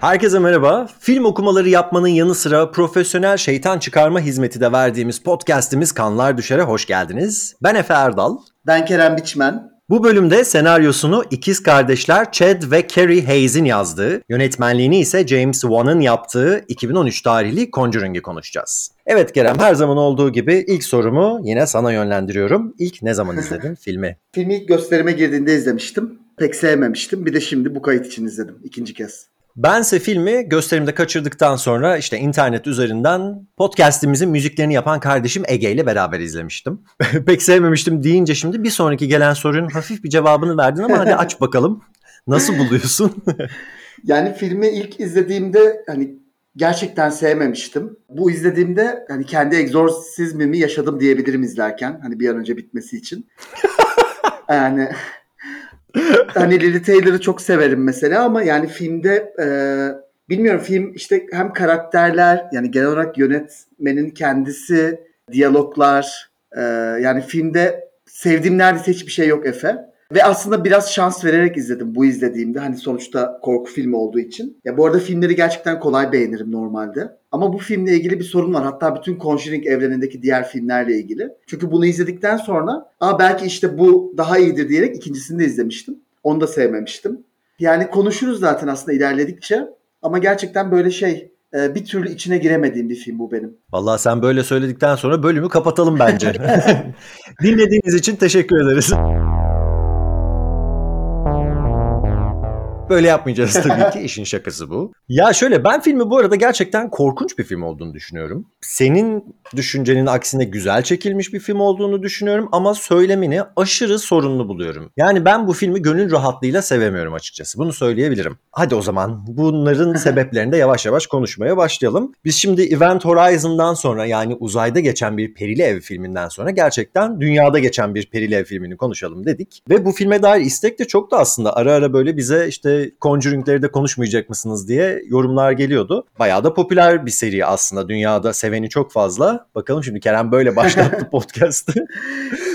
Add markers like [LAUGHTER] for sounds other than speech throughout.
Herkese merhaba. Film okumaları yapmanın yanı sıra profesyonel şeytan çıkarma hizmeti de verdiğimiz podcast'imiz Kanlar Düşer'e hoş geldiniz. Ben Efe Erdal. Ben Kerem Biçmen. Bu bölümde senaryosunu ikiz kardeşler Chad ve Carrie Hayes'in yazdığı, yönetmenliğini ise James Wan'ın yaptığı 2013 tarihli Conjuring'i konuşacağız. Evet Kerem her zaman olduğu gibi ilk sorumu yine sana yönlendiriyorum. İlk ne zaman [LAUGHS] izledin filmi? Filmi ilk gösterime girdiğinde izlemiştim. Pek sevmemiştim. Bir de şimdi bu kayıt için izledim ikinci kez. Bense filmi gösterimde kaçırdıktan sonra işte internet üzerinden podcast'imizin müziklerini yapan kardeşim Ege ile beraber izlemiştim. [LAUGHS] Pek sevmemiştim deyince şimdi bir sonraki gelen sorunun hafif bir cevabını verdin ama hadi aç bakalım. Nasıl buluyorsun? [LAUGHS] yani filmi ilk izlediğimde hani gerçekten sevmemiştim. Bu izlediğimde hani kendi egzorsizmimi yaşadım diyebilirim izlerken. Hani bir an önce bitmesi için. [LAUGHS] yani [LAUGHS] hani Lily Taylor'ı çok severim mesela ama yani filmde e, bilmiyorum film işte hem karakterler yani genel olarak yönetmenin kendisi, diyaloglar e, yani filmde sevdiğim neredeyse hiçbir şey yok Efe. Ve aslında biraz şans vererek izledim bu izlediğimde. Hani sonuçta korku filmi olduğu için. Ya bu arada filmleri gerçekten kolay beğenirim normalde. Ama bu filmle ilgili bir sorun var. Hatta bütün Conjuring evrenindeki diğer filmlerle ilgili. Çünkü bunu izledikten sonra Aa belki işte bu daha iyidir diyerek ikincisini de izlemiştim. Onu da sevmemiştim. Yani konuşuruz zaten aslında ilerledikçe. Ama gerçekten böyle şey e, bir türlü içine giremediğim bir film bu benim. Vallahi sen böyle söyledikten sonra bölümü kapatalım bence. [LAUGHS] [LAUGHS] Dinlediğiniz için teşekkür ederiz. Böyle yapmayacağız [LAUGHS] tabii ki. İşin şakası bu. Ya şöyle ben filmi bu arada gerçekten korkunç bir film olduğunu düşünüyorum. Senin düşüncenin aksine güzel çekilmiş bir film olduğunu düşünüyorum ama söylemini aşırı sorunlu buluyorum. Yani ben bu filmi gönül rahatlığıyla sevemiyorum açıkçası. Bunu söyleyebilirim. Hadi o zaman bunların [LAUGHS] sebeplerini de yavaş yavaş konuşmaya başlayalım. Biz şimdi Event Horizon'dan sonra yani uzayda geçen bir perili ev filminden sonra gerçekten dünyada geçen bir perili ev filmini konuşalım dedik. Ve bu filme dair istek de çok da aslında ara ara böyle bize işte Conjuring'leri de konuşmayacak mısınız diye yorumlar geliyordu. Bayağı da popüler bir seri aslında. Dünyada seveni çok fazla. Bakalım şimdi Kerem böyle başlattı [LAUGHS] podcast'ı.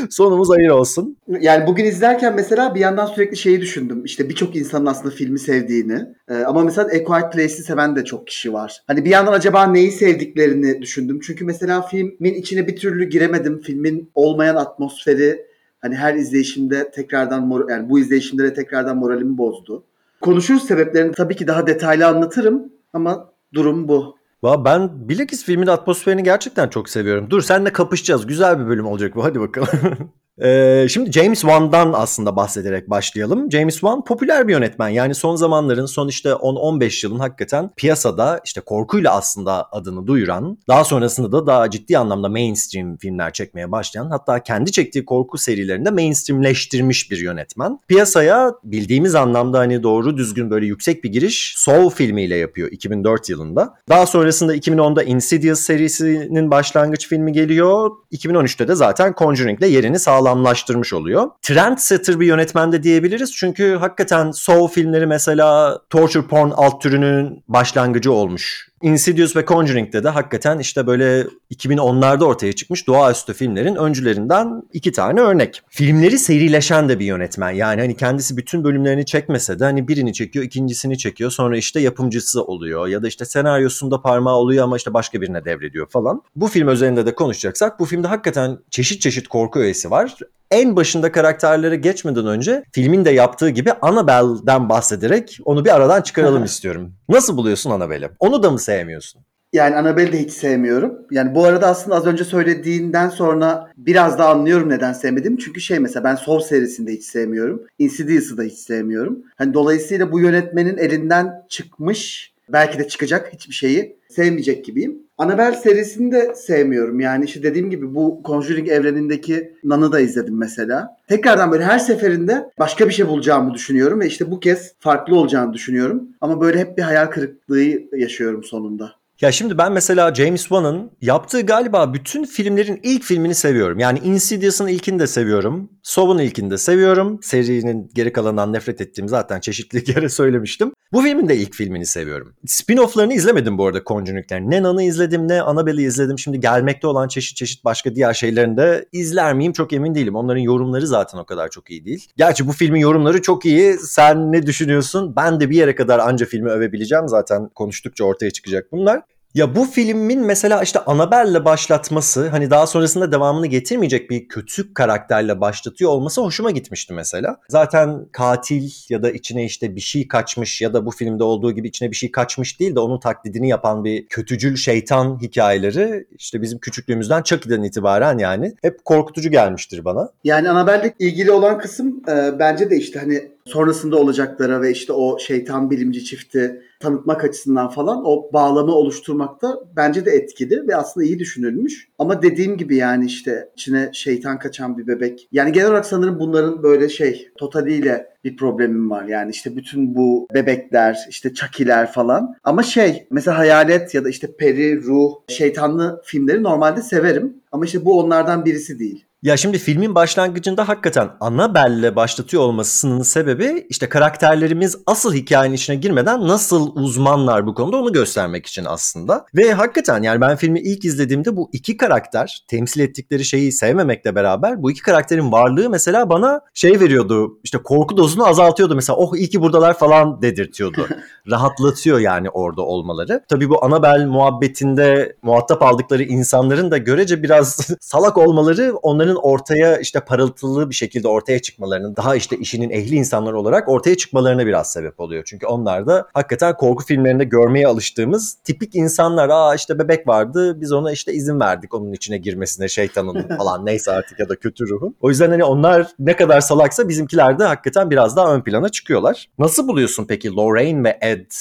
Sonumuz hayır olsun. Yani bugün izlerken mesela bir yandan sürekli şeyi düşündüm. İşte birçok insanın aslında filmi sevdiğini. Ee, ama mesela A Quiet Place'i seven de çok kişi var. Hani bir yandan acaba neyi sevdiklerini düşündüm. Çünkü mesela filmin içine bir türlü giremedim. Filmin olmayan atmosferi hani her izleyişimde tekrardan yani bu izleyişimde de tekrardan moralimi bozdu. Konuşuruz sebeplerini tabii ki daha detaylı anlatırım ama durum bu. Ben bilakis filmin atmosferini gerçekten çok seviyorum. Dur senle kapışacağız. Güzel bir bölüm olacak bu. Hadi bakalım. [LAUGHS] Ee, şimdi James Wan'dan aslında bahsederek başlayalım. James Wan popüler bir yönetmen. Yani son zamanların son işte 10-15 yılın hakikaten piyasada işte korkuyla aslında adını duyuran, daha sonrasında da daha ciddi anlamda mainstream filmler çekmeye başlayan, hatta kendi çektiği korku serilerinde mainstreamleştirmiş bir yönetmen. Piyasaya bildiğimiz anlamda hani doğru düzgün böyle yüksek bir giriş Soul filmiyle yapıyor 2004 yılında. Daha sonrasında 2010'da Insidious serisinin başlangıç filmi geliyor. 2013'te de zaten Conjuring'le yerini sağladı sağlamlaştırmış oluyor. Trendsetter bir yönetmen de diyebiliriz. Çünkü hakikaten Saw filmleri mesela torture porn alt türünün başlangıcı olmuş. Insidious ve Conjuring'de de hakikaten işte böyle 2010'larda ortaya çıkmış doğaüstü filmlerin öncülerinden iki tane örnek. Filmleri serileşen de bir yönetmen. Yani hani kendisi bütün bölümlerini çekmese de hani birini çekiyor, ikincisini çekiyor. Sonra işte yapımcısı oluyor ya da işte senaryosunda parmağı oluyor ama işte başka birine devrediyor falan. Bu film üzerinde de konuşacaksak bu filmde hakikaten çeşit çeşit korku öğesi var en başında karakterlere geçmeden önce filmin de yaptığı gibi Annabelle'den bahsederek onu bir aradan çıkaralım istiyorum. Nasıl buluyorsun Annabelle'i? Onu da mı sevmiyorsun? Yani Annabelle'i de hiç sevmiyorum. Yani bu arada aslında az önce söylediğinden sonra biraz da anlıyorum neden sevmedim. Çünkü şey mesela ben Soul serisinde hiç sevmiyorum. Insidious'ı da hiç sevmiyorum. Hani dolayısıyla bu yönetmenin elinden çıkmış belki de çıkacak hiçbir şeyi sevmeyecek gibiyim. Annabelle serisini de sevmiyorum. Yani işte dediğim gibi bu Conjuring evrenindeki Nan'ı da izledim mesela. Tekrardan böyle her seferinde başka bir şey bulacağımı düşünüyorum ve işte bu kez farklı olacağını düşünüyorum. Ama böyle hep bir hayal kırıklığı yaşıyorum sonunda. Ya şimdi ben mesela James Wan'ın yaptığı galiba bütün filmlerin ilk filmini seviyorum. Yani Insidious'ın ilkini de seviyorum. Saw'un ilkini de seviyorum. Serinin geri kalanından nefret ettiğim zaten çeşitli [LAUGHS] kere söylemiştim. Bu filmin de ilk filmini seviyorum. Spin-off'larını izlemedim bu arada Conjuring'lerin. Ne Nan'ı izledim ne Annabelle'i izledim. Şimdi gelmekte olan çeşit çeşit başka diğer şeylerini de izler miyim çok emin değilim. Onların yorumları zaten o kadar çok iyi değil. Gerçi bu filmin yorumları çok iyi. Sen ne düşünüyorsun? Ben de bir yere kadar anca filmi övebileceğim. Zaten konuştukça ortaya çıkacak bunlar. Ya bu filmin mesela işte Annabelle'le başlatması hani daha sonrasında devamını getirmeyecek bir kötü karakterle başlatıyor olması hoşuma gitmişti mesela. Zaten katil ya da içine işte bir şey kaçmış ya da bu filmde olduğu gibi içine bir şey kaçmış değil de onun taklidini yapan bir kötücül şeytan hikayeleri işte bizim küçüklüğümüzden Chucky'den itibaren yani hep korkutucu gelmiştir bana. Yani Annabelle'le ilgili olan kısım e, bence de işte hani sonrasında olacaklara ve işte o şeytan bilimci çifti tanıtmak açısından falan o bağlamı oluşturmakta bence de etkili ve aslında iyi düşünülmüş. Ama dediğim gibi yani işte içine şeytan kaçan bir bebek. Yani genel olarak sanırım bunların böyle şey totaliyle bir problemim var. Yani işte bütün bu bebekler, işte çakiler falan. Ama şey mesela hayalet ya da işte peri, ruh, şeytanlı filmleri normalde severim. Ama işte bu onlardan birisi değil. Ya şimdi filmin başlangıcında hakikaten Annabelle'le başlatıyor olmasının sebebi işte karakterlerimiz asıl hikayenin içine girmeden nasıl uzmanlar bu konuda onu göstermek için aslında. Ve hakikaten yani ben filmi ilk izlediğimde bu iki karakter temsil ettikleri şeyi sevmemekle beraber bu iki karakterin varlığı mesela bana şey veriyordu işte korku dozunu azaltıyordu mesela oh iyi ki buradalar falan dedirtiyordu. [LAUGHS] Rahatlatıyor yani orada olmaları. Tabii bu Annabelle muhabbetinde muhatap aldıkları insanların da görece biraz [LAUGHS] salak olmaları onların ortaya işte parıltılı bir şekilde ortaya çıkmalarının daha işte işinin ehli insanlar olarak ortaya çıkmalarına biraz sebep oluyor. Çünkü onlar da hakikaten korku filmlerinde görmeye alıştığımız tipik insanlar. Aa işte bebek vardı biz ona işte izin verdik onun içine girmesine şeytanın [LAUGHS] falan neyse artık ya da kötü ruhun. O yüzden hani onlar ne kadar salaksa bizimkiler de hakikaten biraz daha ön plana çıkıyorlar. Nasıl buluyorsun peki Lorraine ve Ed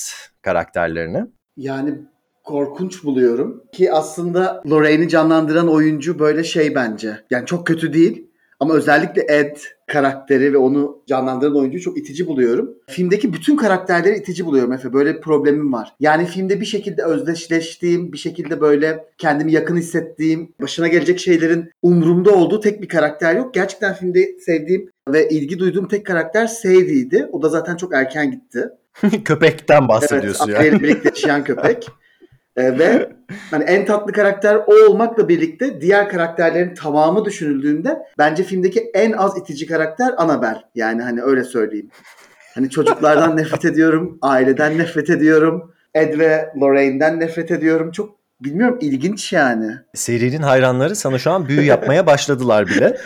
karakterlerini? Yani korkunç buluyorum. Ki aslında Lorraine'i canlandıran oyuncu böyle şey bence. Yani çok kötü değil. Ama özellikle Ed karakteri ve onu canlandıran oyuncuyu çok itici buluyorum. Filmdeki bütün karakterleri itici buluyorum Efe. Böyle bir problemim var. Yani filmde bir şekilde özdeşleştiğim, bir şekilde böyle kendimi yakın hissettiğim, başına gelecek şeylerin umurumda olduğu tek bir karakter yok. Gerçekten filmde sevdiğim ve ilgi duyduğum tek karakter Sadie'ydi. O da zaten çok erken gitti. [LAUGHS] Köpekten bahsediyorsun evet, yani. birlikte yaşayan köpek. [LAUGHS] Ee, ve [LAUGHS] hani en tatlı karakter o olmakla birlikte diğer karakterlerin tamamı düşünüldüğünde bence filmdeki en az itici karakter Annabelle. Yani hani öyle söyleyeyim. Hani çocuklardan [LAUGHS] nefret ediyorum, aileden nefret ediyorum, Ed ve Lorraine'den nefret ediyorum. Çok bilmiyorum ilginç yani. Serinin hayranları sana şu an büyü yapmaya [LAUGHS] başladılar bile.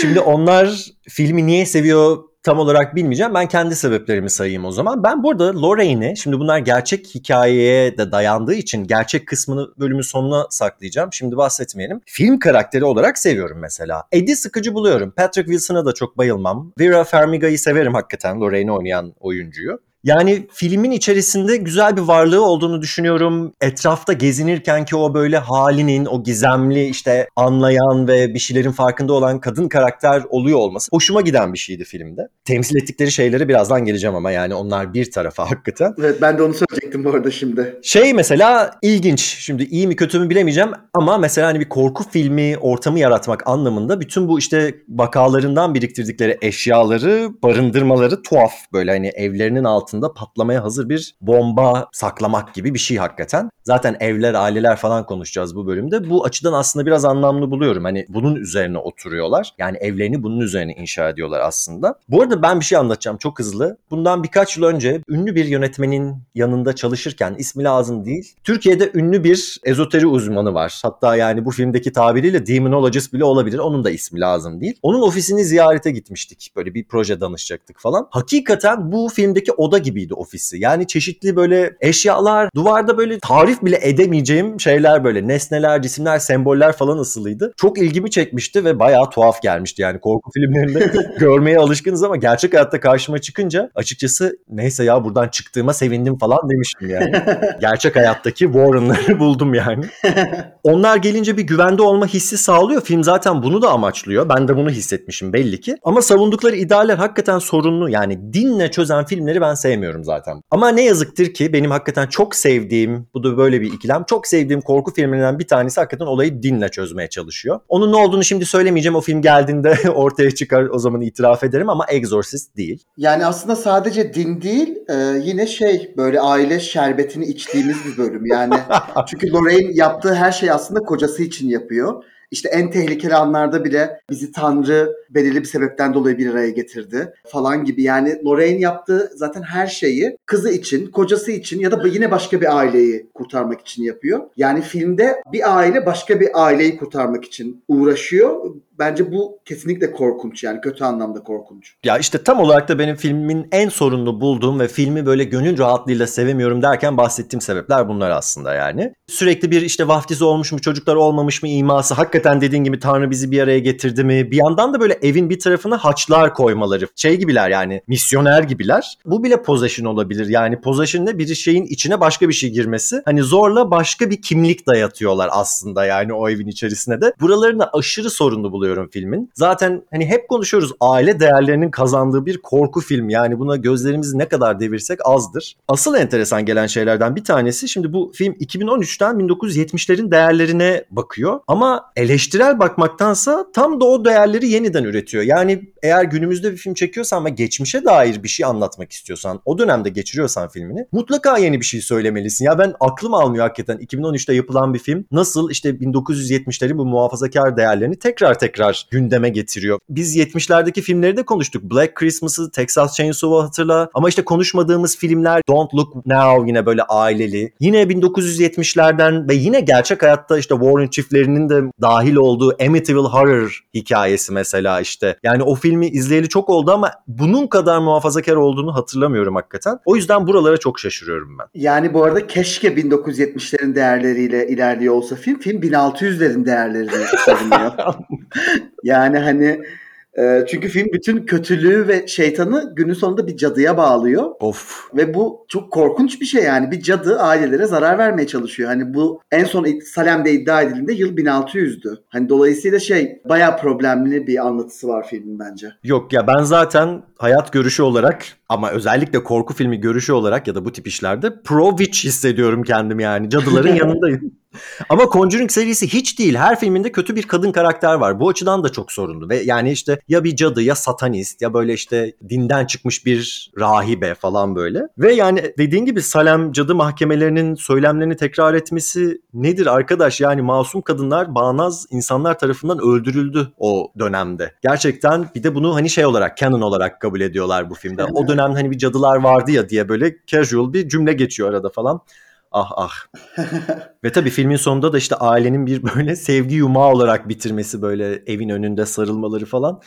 Şimdi onlar filmi niye seviyor tam olarak bilmeyeceğim. Ben kendi sebeplerimi sayayım o zaman. Ben burada Lorraine'i, şimdi bunlar gerçek hikayeye de dayandığı için gerçek kısmını bölümün sonuna saklayacağım. Şimdi bahsetmeyelim. Film karakteri olarak seviyorum mesela. Eddie sıkıcı buluyorum. Patrick Wilson'a da çok bayılmam. Vera Farmiga'yı severim hakikaten Lorraine'i oynayan oyuncuyu. Yani filmin içerisinde güzel bir varlığı olduğunu düşünüyorum. Etrafta gezinirken ki o böyle halinin, o gizemli işte anlayan ve bir şeylerin farkında olan kadın karakter oluyor olması hoşuma giden bir şeydi filmde. Temsil ettikleri şeylere birazdan geleceğim ama yani onlar bir tarafa hakikaten. Evet ben de onu söyleyecektim bu arada şimdi. Şey mesela ilginç. Şimdi iyi mi kötü mü bilemeyeceğim ama mesela hani bir korku filmi ortamı yaratmak anlamında bütün bu işte vakalarından biriktirdikleri eşyaları barındırmaları tuhaf böyle hani evlerinin altında patlamaya hazır bir bomba saklamak gibi bir şey hakikaten. Zaten evler, aileler falan konuşacağız bu bölümde. Bu açıdan aslında biraz anlamlı buluyorum. Hani bunun üzerine oturuyorlar. Yani evlerini bunun üzerine inşa ediyorlar aslında. Bu arada ben bir şey anlatacağım çok hızlı. Bundan birkaç yıl önce ünlü bir yönetmenin yanında çalışırken ismi lazım değil. Türkiye'de ünlü bir ezoteri uzmanı var. Hatta yani bu filmdeki tabiriyle demonologist bile olabilir. Onun da ismi lazım değil. Onun ofisini ziyarete gitmiştik. Böyle bir proje danışacaktık falan. Hakikaten bu filmdeki oda gibiydi ofisi. Yani çeşitli böyle eşyalar, duvarda böyle tarif bile edemeyeceğim şeyler böyle nesneler, cisimler, semboller falan asılıydı. Çok ilgimi çekmişti ve bayağı tuhaf gelmişti. Yani korku filmlerinde [LAUGHS] görmeye alışkınız ama gerçek hayatta karşıma çıkınca açıkçası neyse ya buradan çıktığıma sevindim falan demiştim yani. [LAUGHS] gerçek hayattaki Warren'ları [LAUGHS] buldum yani. Onlar gelince bir güvende olma hissi sağlıyor. Film zaten bunu da amaçlıyor. Ben de bunu hissetmişim belli ki. Ama savundukları idealler hakikaten sorunlu. Yani dinle çözen filmleri ben sevmiyorum sevmiyorum zaten. Ama ne yazıktır ki benim hakikaten çok sevdiğim, bu da böyle bir ikilem, çok sevdiğim korku filmlerinden bir tanesi hakikaten olayı dinle çözmeye çalışıyor. Onun ne olduğunu şimdi söylemeyeceğim. O film geldiğinde [LAUGHS] ortaya çıkar o zaman itiraf ederim ama Exorcist değil. Yani aslında sadece din değil e, yine şey böyle aile şerbetini içtiğimiz bir bölüm. Yani [LAUGHS] çünkü Lorraine yaptığı her şey aslında kocası için yapıyor. İşte en tehlikeli anlarda bile bizi Tanrı belirli bir sebepten dolayı bir araya getirdi falan gibi. Yani Lorraine yaptığı zaten her şeyi kızı için, kocası için ya da yine başka bir aileyi kurtarmak için yapıyor. Yani filmde bir aile başka bir aileyi kurtarmak için uğraşıyor. Bence bu kesinlikle korkunç yani kötü anlamda korkunç. Ya işte tam olarak da benim filmin en sorunlu bulduğum ve filmi böyle gönül rahatlığıyla sevemiyorum derken bahsettiğim sebepler bunlar aslında yani. Sürekli bir işte vaftiz olmuş mu çocuklar olmamış mı iması hakikaten dediğin gibi Tanrı bizi bir araya getirdi mi? Bir yandan da böyle evin bir tarafına haçlar koymaları şey gibiler yani misyoner gibiler. Bu bile possession olabilir yani possession ne bir şeyin içine başka bir şey girmesi. Hani zorla başka bir kimlik dayatıyorlar aslında yani o evin içerisine de. Buralarını aşırı sorunlu buluyorum filmin. Zaten hani hep konuşuyoruz aile değerlerinin kazandığı bir korku film. Yani buna gözlerimizi ne kadar devirsek azdır. Asıl enteresan gelen şeylerden bir tanesi şimdi bu film 2013'ten 1970'lerin değerlerine bakıyor. Ama eleştirel bakmaktansa tam da o değerleri yeniden üretiyor. Yani eğer günümüzde bir film çekiyorsan ve geçmişe dair bir şey anlatmak istiyorsan, o dönemde geçiriyorsan filmini mutlaka yeni bir şey söylemelisin. Ya ben aklım almıyor hakikaten 2013'te yapılan bir film nasıl işte 1970'lerin bu muhafazakar değerlerini tekrar tekrar gündeme getiriyor. Biz 70'lerdeki filmleri de konuştuk. Black Christmas'ı, Texas Chainsaw'u hatırla. Ama işte konuşmadığımız filmler Don't Look Now yine böyle aileli. Yine 1970'lerden ve yine gerçek hayatta işte Warren çiftlerinin de dahil olduğu Amityville Horror hikayesi mesela işte. Yani o filmi izleyeli çok oldu ama bunun kadar muhafazakar olduğunu hatırlamıyorum hakikaten. O yüzden buralara çok şaşırıyorum ben. Yani bu arada keşke 1970'lerin değerleriyle ilerliyor olsa film. Film 1600'lerin değerlerini savunuyor. [LAUGHS] [LAUGHS] yani hani e, çünkü film bütün kötülüğü ve şeytanı günün sonunda bir cadıya bağlıyor. Of. Ve bu çok korkunç bir şey yani. Bir cadı ailelere zarar vermeye çalışıyor. Hani bu en son Salem'de iddia edildiğinde yıl 1600'dü. Hani dolayısıyla şey bayağı problemli bir anlatısı var filmin bence. Yok ya ben zaten hayat görüşü olarak ama özellikle korku filmi görüşü olarak ya da bu tip işlerde pro witch hissediyorum kendim yani. Cadıların [LAUGHS] yanındayım. Ama Conjuring serisi hiç değil. Her filminde kötü bir kadın karakter var. Bu açıdan da çok sorunlu. Ve yani işte ya bir cadı ya satanist ya böyle işte dinden çıkmış bir rahibe falan böyle. Ve yani dediğin gibi Salem cadı mahkemelerinin söylemlerini tekrar etmesi nedir arkadaş? Yani masum kadınlar bağnaz insanlar tarafından öldürüldü o dönemde. Gerçekten bir de bunu hani şey olarak canon olarak kabul ediyorlar bu filmde. O dönemde hani bir cadılar vardı ya diye böyle casual bir cümle geçiyor arada falan. Ah ah. [LAUGHS] Ve tabii filmin sonunda da işte ailenin bir böyle sevgi yumağı olarak bitirmesi böyle evin önünde sarılmaları falan.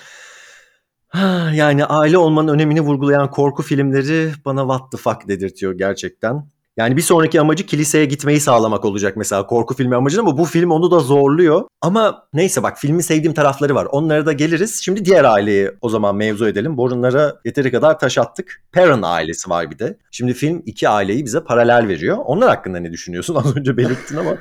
[SIGHS] Yani aile olmanın önemini vurgulayan korku filmleri bana what the fuck dedirtiyor gerçekten. Yani bir sonraki amacı kiliseye gitmeyi sağlamak olacak mesela korku filmi amacı ama bu film onu da zorluyor. Ama neyse bak filmin sevdiğim tarafları var. Onlara da geliriz. Şimdi diğer aileyi o zaman mevzu edelim. Borunlara yeteri kadar taş attık. Perrin ailesi var bir de. Şimdi film iki aileyi bize paralel veriyor. Onlar hakkında ne düşünüyorsun? [LAUGHS] Az önce belirttin ama.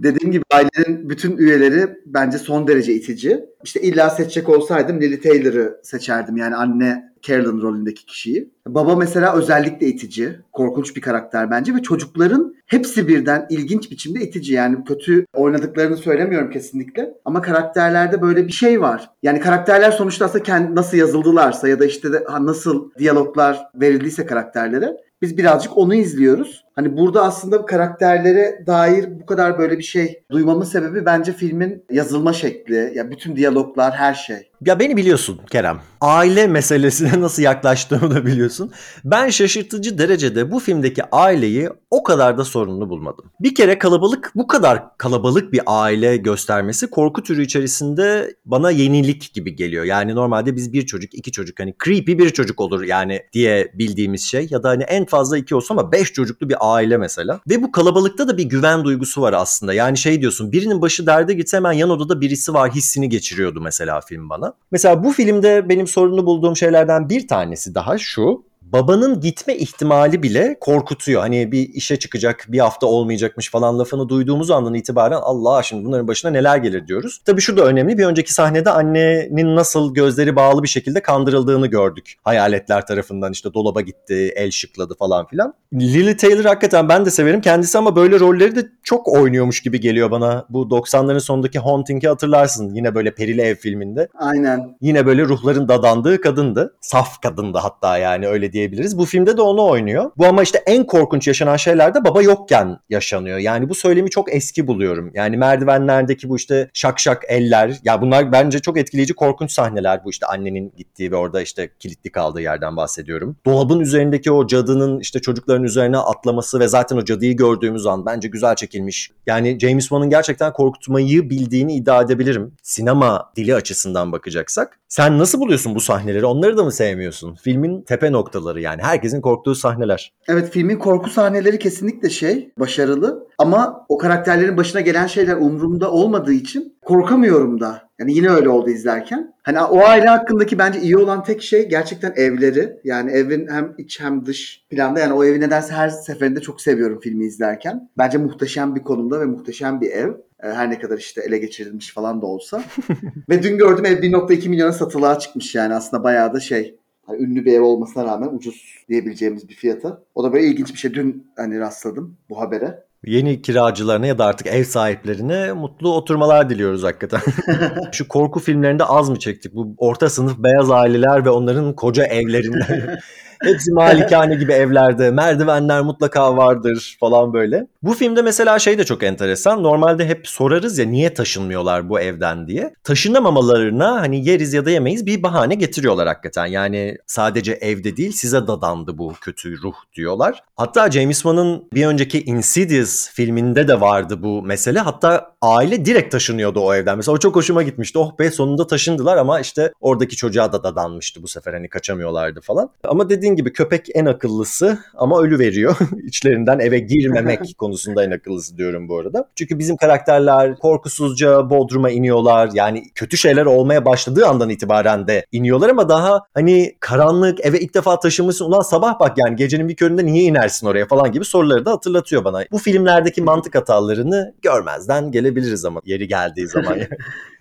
Dediğim gibi ailenin bütün üyeleri bence son derece itici. İşte illa seçecek olsaydım Lily Taylor'ı seçerdim. Yani anne Carolyn rolündeki kişiyi. Baba mesela özellikle itici. Korkunç bir karakter bence ve çocukların hepsi birden ilginç biçimde itici. Yani kötü oynadıklarını söylemiyorum kesinlikle. Ama karakterlerde böyle bir şey var. Yani karakterler sonuçta aslında kendi nasıl yazıldılarsa ya da işte de, nasıl diyaloglar verildiyse karakterlere biz birazcık onu izliyoruz. Hani burada aslında karakterlere dair bu kadar böyle bir şey duymamın sebebi bence filmin yazılma şekli. Ya bütün diyaloglar her şey. Ya beni biliyorsun Kerem. Aile meselesine [LAUGHS] nasıl yaklaştığımı da biliyorsun. Ben şaşırtıcı derecede bu filmdeki aileyi o kadar da sorunlu bulmadım. Bir kere kalabalık bu kadar kalabalık bir aile göstermesi korku türü içerisinde bana yenilik gibi geliyor. Yani normalde biz bir çocuk, iki çocuk hani creepy bir çocuk olur yani diye bildiğimiz şey ya da hani en fazla iki olsun ama beş çocuklu bir aile mesela. Ve bu kalabalıkta da bir güven duygusu var aslında. Yani şey diyorsun birinin başı derde gitse hemen yan odada birisi var hissini geçiriyordu mesela film bana. Mesela bu filmde benim sorunlu bulduğum şeylerden bir tanesi daha şu babanın gitme ihtimali bile korkutuyor. Hani bir işe çıkacak bir hafta olmayacakmış falan lafını duyduğumuz andan itibaren Allah şimdi bunların başına neler gelir diyoruz. Tabii şu da önemli bir önceki sahnede annenin nasıl gözleri bağlı bir şekilde kandırıldığını gördük. Hayaletler tarafından işte dolaba gitti, el şıkladı falan filan. Lily Taylor hakikaten ben de severim kendisi ama böyle rolleri de çok oynuyormuş gibi geliyor bana. Bu 90'ların sonundaki Haunting'i hatırlarsın. Yine böyle Perili Ev filminde. Aynen. Yine böyle ruhların dadandığı kadındı. Saf kadındı hatta yani öyle diyebiliriz. Bu filmde de onu oynuyor. Bu ama işte en korkunç yaşanan şeyler de baba yokken yaşanıyor. Yani bu söylemi çok eski buluyorum. Yani merdivenlerdeki bu işte şak şak eller. Ya bunlar bence çok etkileyici korkunç sahneler. Bu işte annenin gittiği ve orada işte kilitli kaldığı yerden bahsediyorum. Dolabın üzerindeki o cadının işte çocukların üzerine atlaması ve zaten o cadıyı gördüğümüz an bence güzel çekilmiş. Yani James Wan'ın gerçekten korkutmayı bildiğini iddia edebilirim. Sinema dili açısından bakacaksak. Sen nasıl buluyorsun bu sahneleri? Onları da mı sevmiyorsun? Filmin tepe noktaları yani. Herkesin korktuğu sahneler. Evet filmin korku sahneleri kesinlikle şey başarılı ama o karakterlerin başına gelen şeyler umurumda olmadığı için korkamıyorum da. Yani yine öyle oldu izlerken. Hani o aile hakkındaki bence iyi olan tek şey gerçekten evleri. Yani evin hem iç hem dış planda. Yani o evi nedense her seferinde çok seviyorum filmi izlerken. Bence muhteşem bir konumda ve muhteşem bir ev. Ee, Her ne kadar işte ele geçirilmiş falan da olsa. [LAUGHS] ve dün gördüm ev 1.2 milyona satılığa çıkmış yani aslında bayağı da şey hani ünlü bir ev olmasına rağmen ucuz diyebileceğimiz bir fiyata. O da böyle ilginç bir şey. Dün hani rastladım bu habere. Yeni kiracılarına ya da artık ev sahiplerine mutlu oturmalar diliyoruz hakikaten. [LAUGHS] Şu korku filmlerinde az mı çektik? Bu orta sınıf beyaz aileler ve onların koca evlerinden. [LAUGHS] Hepsi malikane gibi evlerde. Merdivenler mutlaka vardır falan böyle. Bu filmde mesela şey de çok enteresan. Normalde hep sorarız ya niye taşınmıyorlar bu evden diye. Taşınamamalarına hani yeriz ya da yemeyiz bir bahane getiriyorlar hakikaten. Yani sadece evde değil size dadandı bu kötü ruh diyorlar. Hatta James Wan'ın bir önceki Insidious filminde de vardı bu mesele. Hatta aile direkt taşınıyordu o evden. Mesela o çok hoşuma gitmişti. Oh be sonunda taşındılar ama işte oradaki çocuğa da dadanmıştı bu sefer hani kaçamıyorlardı falan. Ama dediğin gibi köpek en akıllısı ama ölü veriyor. [LAUGHS] İçlerinden eve girmemek [LAUGHS] konusunda en akıllısı diyorum bu arada. Çünkü bizim karakterler korkusuzca Bodrum'a iniyorlar. Yani kötü şeyler olmaya başladığı andan itibaren de iniyorlar ama daha hani karanlık eve ilk defa taşınmışsın. Ulan sabah bak yani gecenin bir köründe niye inersin oraya falan gibi soruları da hatırlatıyor bana. Bu filmlerdeki mantık hatalarını görmezden gelebiliriz ama yeri geldiği zaman. [LAUGHS]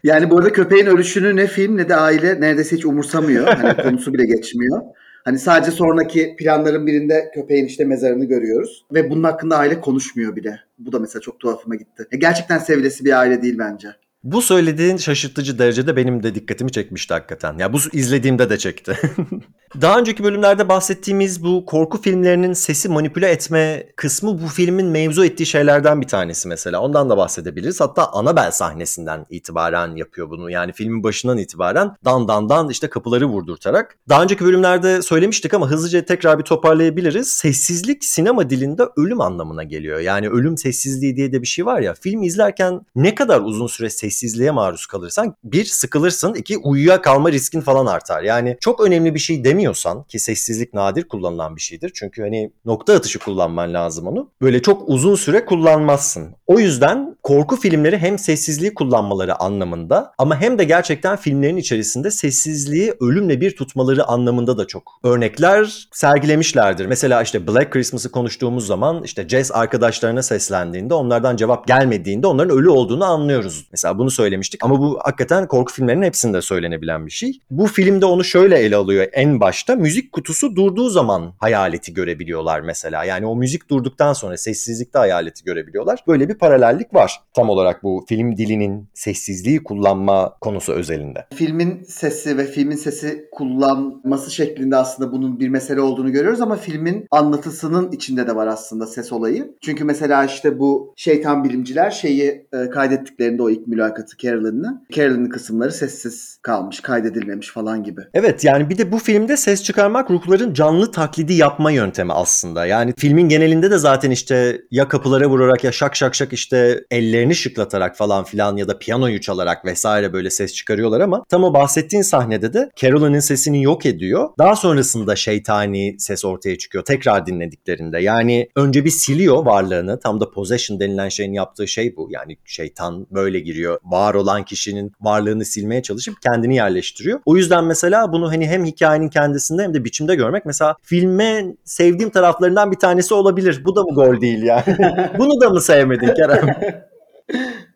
Yani bu arada köpeğin ölüşünü ne film ne de aile neredeyse hiç umursamıyor. Hani konusu bile geçmiyor. Hani sadece sonraki planların birinde köpeğin işte mezarını görüyoruz. Ve bunun hakkında aile konuşmuyor bile. Bu da mesela çok tuhafıma gitti. Ya gerçekten sevilesi bir aile değil bence. Bu söylediğin şaşırtıcı derecede benim de dikkatimi çekmişti hakikaten. Ya bu izlediğimde de çekti. [LAUGHS] Daha önceki bölümlerde bahsettiğimiz bu korku filmlerinin sesi manipüle etme kısmı bu filmin mevzu ettiği şeylerden bir tanesi mesela. Ondan da bahsedebiliriz. Hatta Annabelle sahnesinden itibaren yapıyor bunu. Yani filmin başından itibaren dan dan dan işte kapıları vurdurtarak. Daha önceki bölümlerde söylemiştik ama hızlıca tekrar bir toparlayabiliriz. Sessizlik sinema dilinde ölüm anlamına geliyor. Yani ölüm sessizliği diye de bir şey var ya. Film izlerken ne kadar uzun süre sessizliğe maruz kalırsan bir sıkılırsın, iki uyuyakalma riskin falan artar. Yani çok önemli bir şey demiyorsan ki sessizlik nadir kullanılan bir şeydir. Çünkü hani nokta atışı kullanman lazım onu. Böyle çok uzun süre kullanmazsın. O yüzden korku filmleri hem sessizliği kullanmaları anlamında ama hem de gerçekten filmlerin içerisinde sessizliği ölümle bir tutmaları anlamında da çok örnekler sergilemişlerdir. Mesela işte Black Christmas'ı konuştuğumuz zaman işte Jess arkadaşlarına seslendiğinde onlardan cevap gelmediğinde onların ölü olduğunu anlıyoruz. Mesela bunu söylemiştik ama bu hakikaten korku filmlerinin hepsinde söylenebilen bir şey. Bu filmde onu şöyle ele alıyor en başta. Müzik kutusu durduğu zaman hayaleti görebiliyorlar mesela. Yani o müzik durduktan sonra sessizlikte hayaleti görebiliyorlar. Böyle bir paralellik var tam olarak bu film dilinin sessizliği kullanma konusu özelinde. Filmin sesi ve filmin sesi kullanması şeklinde aslında bunun bir mesele olduğunu görüyoruz ama filmin anlatısının içinde de var aslında ses olayı. Çünkü mesela işte bu şeytan bilimciler şeyi e, kaydettiklerinde o ilk mülakatı Carolyn'le Carolyn'in kısımları sessiz kalmış, kaydedilmemiş falan gibi. Evet yani bir de bu filmde ses çıkarmak ruhların canlı taklidi yapma yöntemi aslında. Yani filmin genelinde de zaten işte ya kapılara vurarak ya şak şak şak işte ellerini şıklatarak falan filan ya da piyanoyu çalarak vesaire böyle ses çıkarıyorlar ama tam o bahsettiğin sahnede de Carolyn'in sesini yok ediyor. Daha sonrasında şeytani ses ortaya çıkıyor tekrar dinlediklerinde. Yani önce bir siliyor varlığını. Tam da possession denilen şeyin yaptığı şey bu. Yani şeytan böyle giriyor var olan kişinin varlığını silmeye çalışıp kendini yerleştiriyor. O yüzden mesela bunu hani hem hikayenin kendisinde hem de biçimde görmek mesela filme sevdiğim taraflarından bir tanesi olabilir. Bu da mı gol değil yani? [LAUGHS] Bunu da mı sevmedin Kerem? [LAUGHS]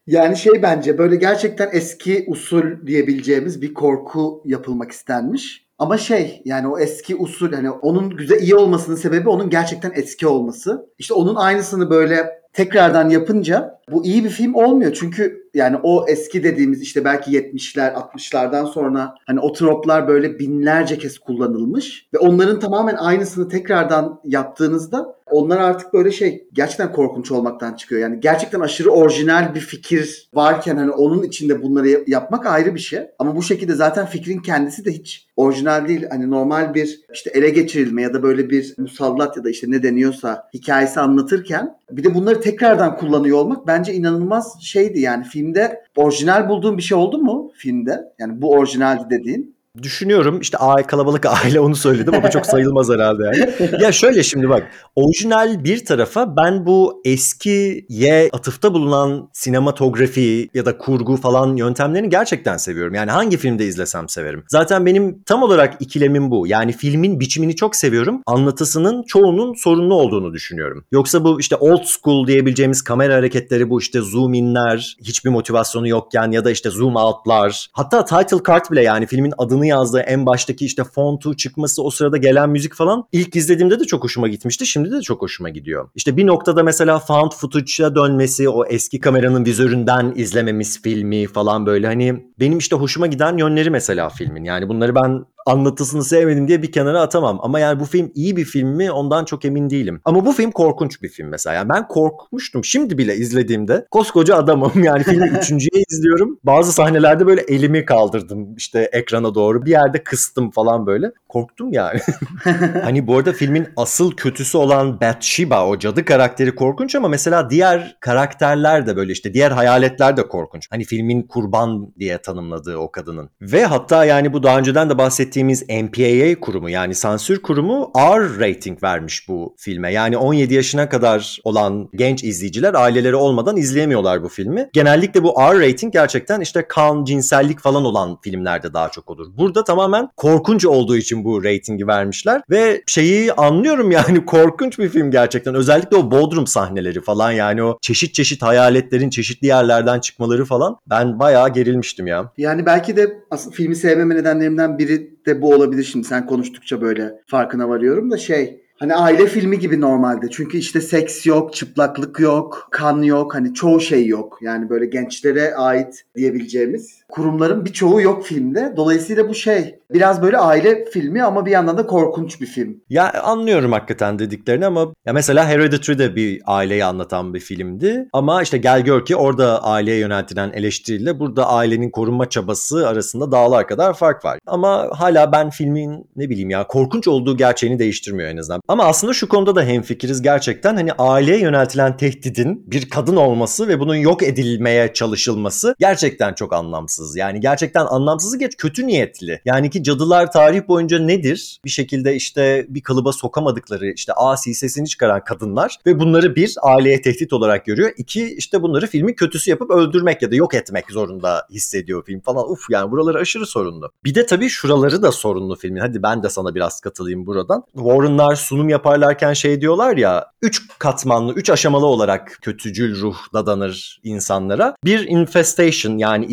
Yani şey bence böyle gerçekten eski usul diyebileceğimiz bir korku yapılmak istenmiş. Ama şey yani o eski usul hani onun güzel iyi olmasının sebebi onun gerçekten eski olması. İşte onun aynısını böyle tekrardan yapınca bu iyi bir film olmuyor. Çünkü yani o eski dediğimiz işte belki 70'ler 60'lardan sonra hani o troplar böyle binlerce kez kullanılmış ve onların tamamen aynısını tekrardan yaptığınızda onlar artık böyle şey gerçekten korkunç olmaktan çıkıyor. Yani gerçekten aşırı orijinal bir fikir varken hani onun içinde bunları yapmak ayrı bir şey. Ama bu şekilde zaten fikrin kendisi de hiç orijinal değil. Hani normal bir işte ele geçirilme ya da böyle bir musallat ya da işte ne deniyorsa hikayesi anlatırken bir de bunları tekrardan kullanıyor olmak bence inanılmaz şeydi yani filmde orijinal bulduğun bir şey oldu mu filmde? Yani bu orijinaldi dediğin. Düşünüyorum işte aile kalabalık aile onu söyledim da çok sayılmaz herhalde yani. [LAUGHS] Ya şöyle şimdi bak orijinal bir tarafa ben bu eskiye atıfta bulunan sinematografi ya da kurgu falan yöntemlerini gerçekten seviyorum. Yani hangi filmde izlesem severim. Zaten benim tam olarak ikilemim bu. Yani filmin biçimini çok seviyorum. Anlatısının çoğunun sorunlu olduğunu düşünüyorum. Yoksa bu işte old school diyebileceğimiz kamera hareketleri bu işte zoom inler hiçbir motivasyonu yokken ya da işte zoom outlar. Hatta title card bile yani filmin adını yazdığı en baştaki işte fontu çıkması o sırada gelen müzik falan ilk izlediğimde de çok hoşuma gitmişti. Şimdi de çok hoşuma gidiyor. İşte bir noktada mesela found footage'a dönmesi o eski kameranın vizöründen izlememiz filmi falan böyle hani benim işte hoşuma giden yönleri mesela filmin. Yani bunları ben anlatısını sevmedim diye bir kenara atamam. Ama yani bu film iyi bir film mi ondan çok emin değilim. Ama bu film korkunç bir film mesela. Yani ben korkmuştum. Şimdi bile izlediğimde koskoca adamım. Yani filmi [LAUGHS] üçüncüye izliyorum. Bazı sahnelerde böyle elimi kaldırdım işte ekrana doğru. Bir yerde kıstım falan böyle. Korktum yani. [LAUGHS] hani bu arada filmin asıl kötüsü olan Bathsheba o cadı karakteri korkunç ama mesela diğer karakterler de böyle işte diğer hayaletler de korkunç. Hani filmin kurban diye tanımladığı o kadının. Ve hatta yani bu daha önceden de bahsettiğim bahsettiğimiz MPAA kurumu yani sansür kurumu R rating vermiş bu filme. Yani 17 yaşına kadar olan genç izleyiciler aileleri olmadan izleyemiyorlar bu filmi. Genellikle bu R rating gerçekten işte kan, cinsellik falan olan filmlerde daha çok olur. Burada tamamen korkunç olduğu için bu ratingi vermişler ve şeyi anlıyorum yani [LAUGHS] korkunç bir film gerçekten. Özellikle o Bodrum sahneleri falan yani o çeşit çeşit hayaletlerin çeşitli yerlerden çıkmaları falan ben bayağı gerilmiştim ya. Yani belki de filmi sevmeme nedenlerimden biri de bu olabilir şimdi sen konuştukça böyle farkına varıyorum da şey Hani aile filmi gibi normalde. Çünkü işte seks yok, çıplaklık yok, kan yok. Hani çoğu şey yok. Yani böyle gençlere ait diyebileceğimiz kurumların birçoğu yok filmde. Dolayısıyla bu şey biraz böyle aile filmi ama bir yandan da korkunç bir film. Ya anlıyorum hakikaten dediklerini ama ya mesela Hereditary de bir aileyi anlatan bir filmdi. Ama işte gel gör ki orada aileye yöneltilen eleştiriyle burada ailenin korunma çabası arasında dağlar kadar fark var. Ama hala ben filmin ne bileyim ya korkunç olduğu gerçeğini değiştirmiyor en azından. Ama aslında şu konuda da hemfikiriz gerçekten hani aileye yöneltilen tehdidin bir kadın olması ve bunun yok edilmeye çalışılması gerçekten çok anlamsız. Yani gerçekten anlamsızı geç kötü niyetli. Yani ki cadılar tarih boyunca nedir? Bir şekilde işte bir kalıba sokamadıkları işte asi sesini çıkaran kadınlar ve bunları bir aileye tehdit olarak görüyor. İki işte bunları filmin kötüsü yapıp öldürmek ya da yok etmek zorunda hissediyor film falan. Uf yani buraları aşırı sorunlu. Bir de tabii şuraları da sorunlu filmin. Hadi ben de sana biraz katılayım buradan. Warren'lar sunum yaparlarken şey diyorlar ya üç katmanlı, üç aşamalı olarak kötücül ruh dadanır insanlara. Bir infestation yani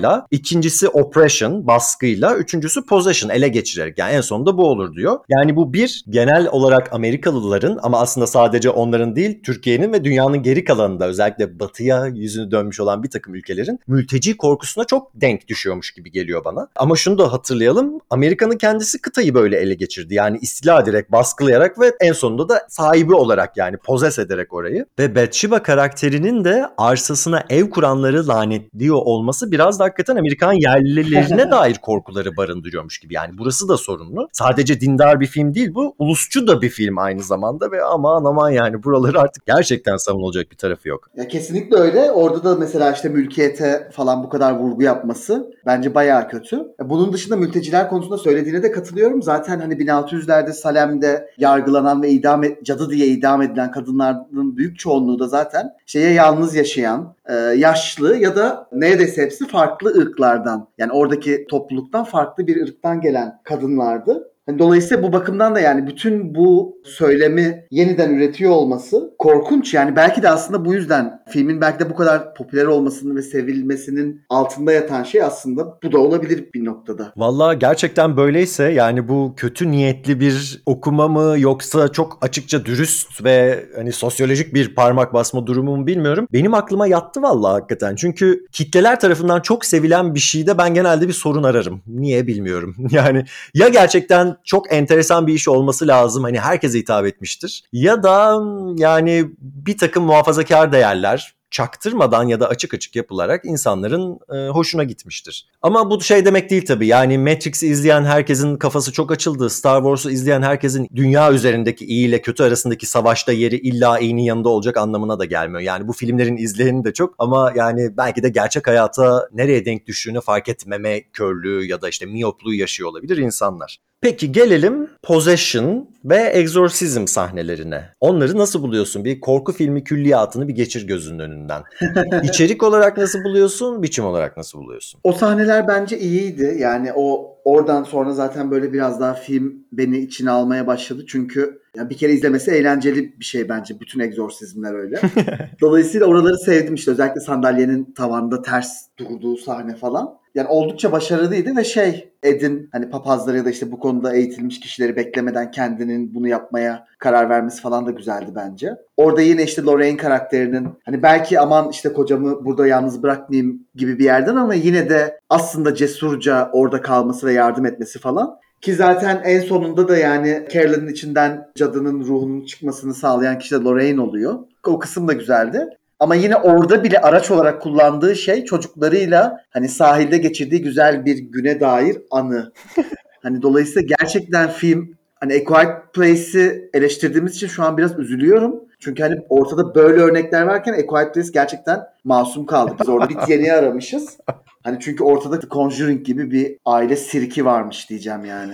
istilayla, ikincisi oppression baskıyla, üçüncüsü possession ele geçirerek yani en sonunda bu olur diyor. Yani bu bir genel olarak Amerikalıların ama aslında sadece onların değil Türkiye'nin ve dünyanın geri kalanında özellikle batıya yüzünü dönmüş olan bir takım ülkelerin mülteci korkusuna çok denk düşüyormuş gibi geliyor bana. Ama şunu da hatırlayalım Amerika'nın kendisi kıtayı böyle ele geçirdi. Yani istila ederek, baskılayarak ve en sonunda da sahibi olarak yani pozes ederek orayı. Ve Bathsheba karakterinin de arsasına ev kuranları lanetliyor olması biraz da hakikaten Amerikan yerlilerine [LAUGHS] dair korkuları barındırıyormuş gibi. Yani burası da sorunlu. Sadece dindar bir film değil bu. Ulusçu da bir film aynı zamanda ve aman aman yani buraları artık gerçekten savunulacak bir tarafı yok. Ya kesinlikle öyle. Orada da mesela işte mülkiyete falan bu kadar vurgu yapması bence bayağı kötü. Bunun dışında mülteciler konusunda söylediğine de katılıyorum. Zaten hani 1600'lerde Salem'de yargılanan ve idam et, cadı diye idam edilen kadınların büyük çoğunluğu da zaten şeye yalnız yaşayan, e, yaşlı ya da neredeyse hepsi farklı ırklardan yani oradaki topluluktan farklı bir ırktan gelen kadınlardı. Hani dolayısıyla bu bakımdan da yani bütün bu söylemi yeniden üretiyor olması korkunç. Yani belki de aslında bu yüzden filmin belki de bu kadar popüler olmasının ve sevilmesinin altında yatan şey aslında bu da olabilir bir noktada. Valla gerçekten böyleyse yani bu kötü niyetli bir okuma mı yoksa çok açıkça dürüst ve hani sosyolojik bir parmak basma durumu mu bilmiyorum. Benim aklıma yattı valla hakikaten. Çünkü kitleler tarafından çok sevilen bir şeyde ben genelde bir sorun ararım. Niye bilmiyorum. [LAUGHS] Yani ya gerçekten çok enteresan bir iş olması lazım. Hani herkese hitap etmiştir. Ya da yani bir takım muhafazakar değerler çaktırmadan ya da açık açık yapılarak insanların e, hoşuna gitmiştir. Ama bu şey demek değil tabii. Yani Matrix'i izleyen herkesin kafası çok açıldı. Star Wars'u izleyen herkesin dünya üzerindeki iyi ile kötü arasındaki savaşta yeri illa iyinin yanında olacak anlamına da gelmiyor. Yani bu filmlerin izleyeni de çok ama yani belki de gerçek hayata nereye denk düştüğünü fark etmeme körlüğü ya da işte miyopluğu yaşıyor olabilir insanlar. Peki gelelim Possession ve Exorcism sahnelerine. Onları nasıl buluyorsun? Bir korku filmi külliyatını bir geçir gözünün önünden. [LAUGHS] İçerik olarak nasıl buluyorsun? Biçim olarak nasıl buluyorsun? O sahneler bence iyiydi. Yani o oradan sonra zaten böyle biraz daha film beni içine almaya başladı. Çünkü yani bir kere izlemesi eğlenceli bir şey bence. Bütün egzorsizmler öyle. [LAUGHS] Dolayısıyla oraları sevdim işte. Özellikle sandalyenin tavanda ters durduğu sahne falan. Yani oldukça başarılıydı ve şey Ed'in hani papazları ya da işte bu konuda eğitilmiş kişileri beklemeden kendinin bunu yapmaya karar vermesi falan da güzeldi bence. Orada yine işte Lorraine karakterinin hani belki aman işte kocamı burada yalnız bırakmayayım gibi bir yerden ama yine de aslında cesurca orada kalması ve yardım etmesi falan. Ki zaten en sonunda da yani Carol'ın içinden cadının ruhunun çıkmasını sağlayan kişi de Lorraine oluyor. O kısım da güzeldi. Ama yine orada bile araç olarak kullandığı şey çocuklarıyla hani sahilde geçirdiği güzel bir güne dair anı. [LAUGHS] hani dolayısıyla gerçekten film hani A Quiet Place'i eleştirdiğimiz için şu an biraz üzülüyorum. Çünkü hani ortada böyle örnekler varken A Quiet Place gerçekten masum kaldı. Biz orada bir [LAUGHS] yeni aramışız. Hani çünkü ortada The Conjuring gibi bir aile sirki varmış diyeceğim yani.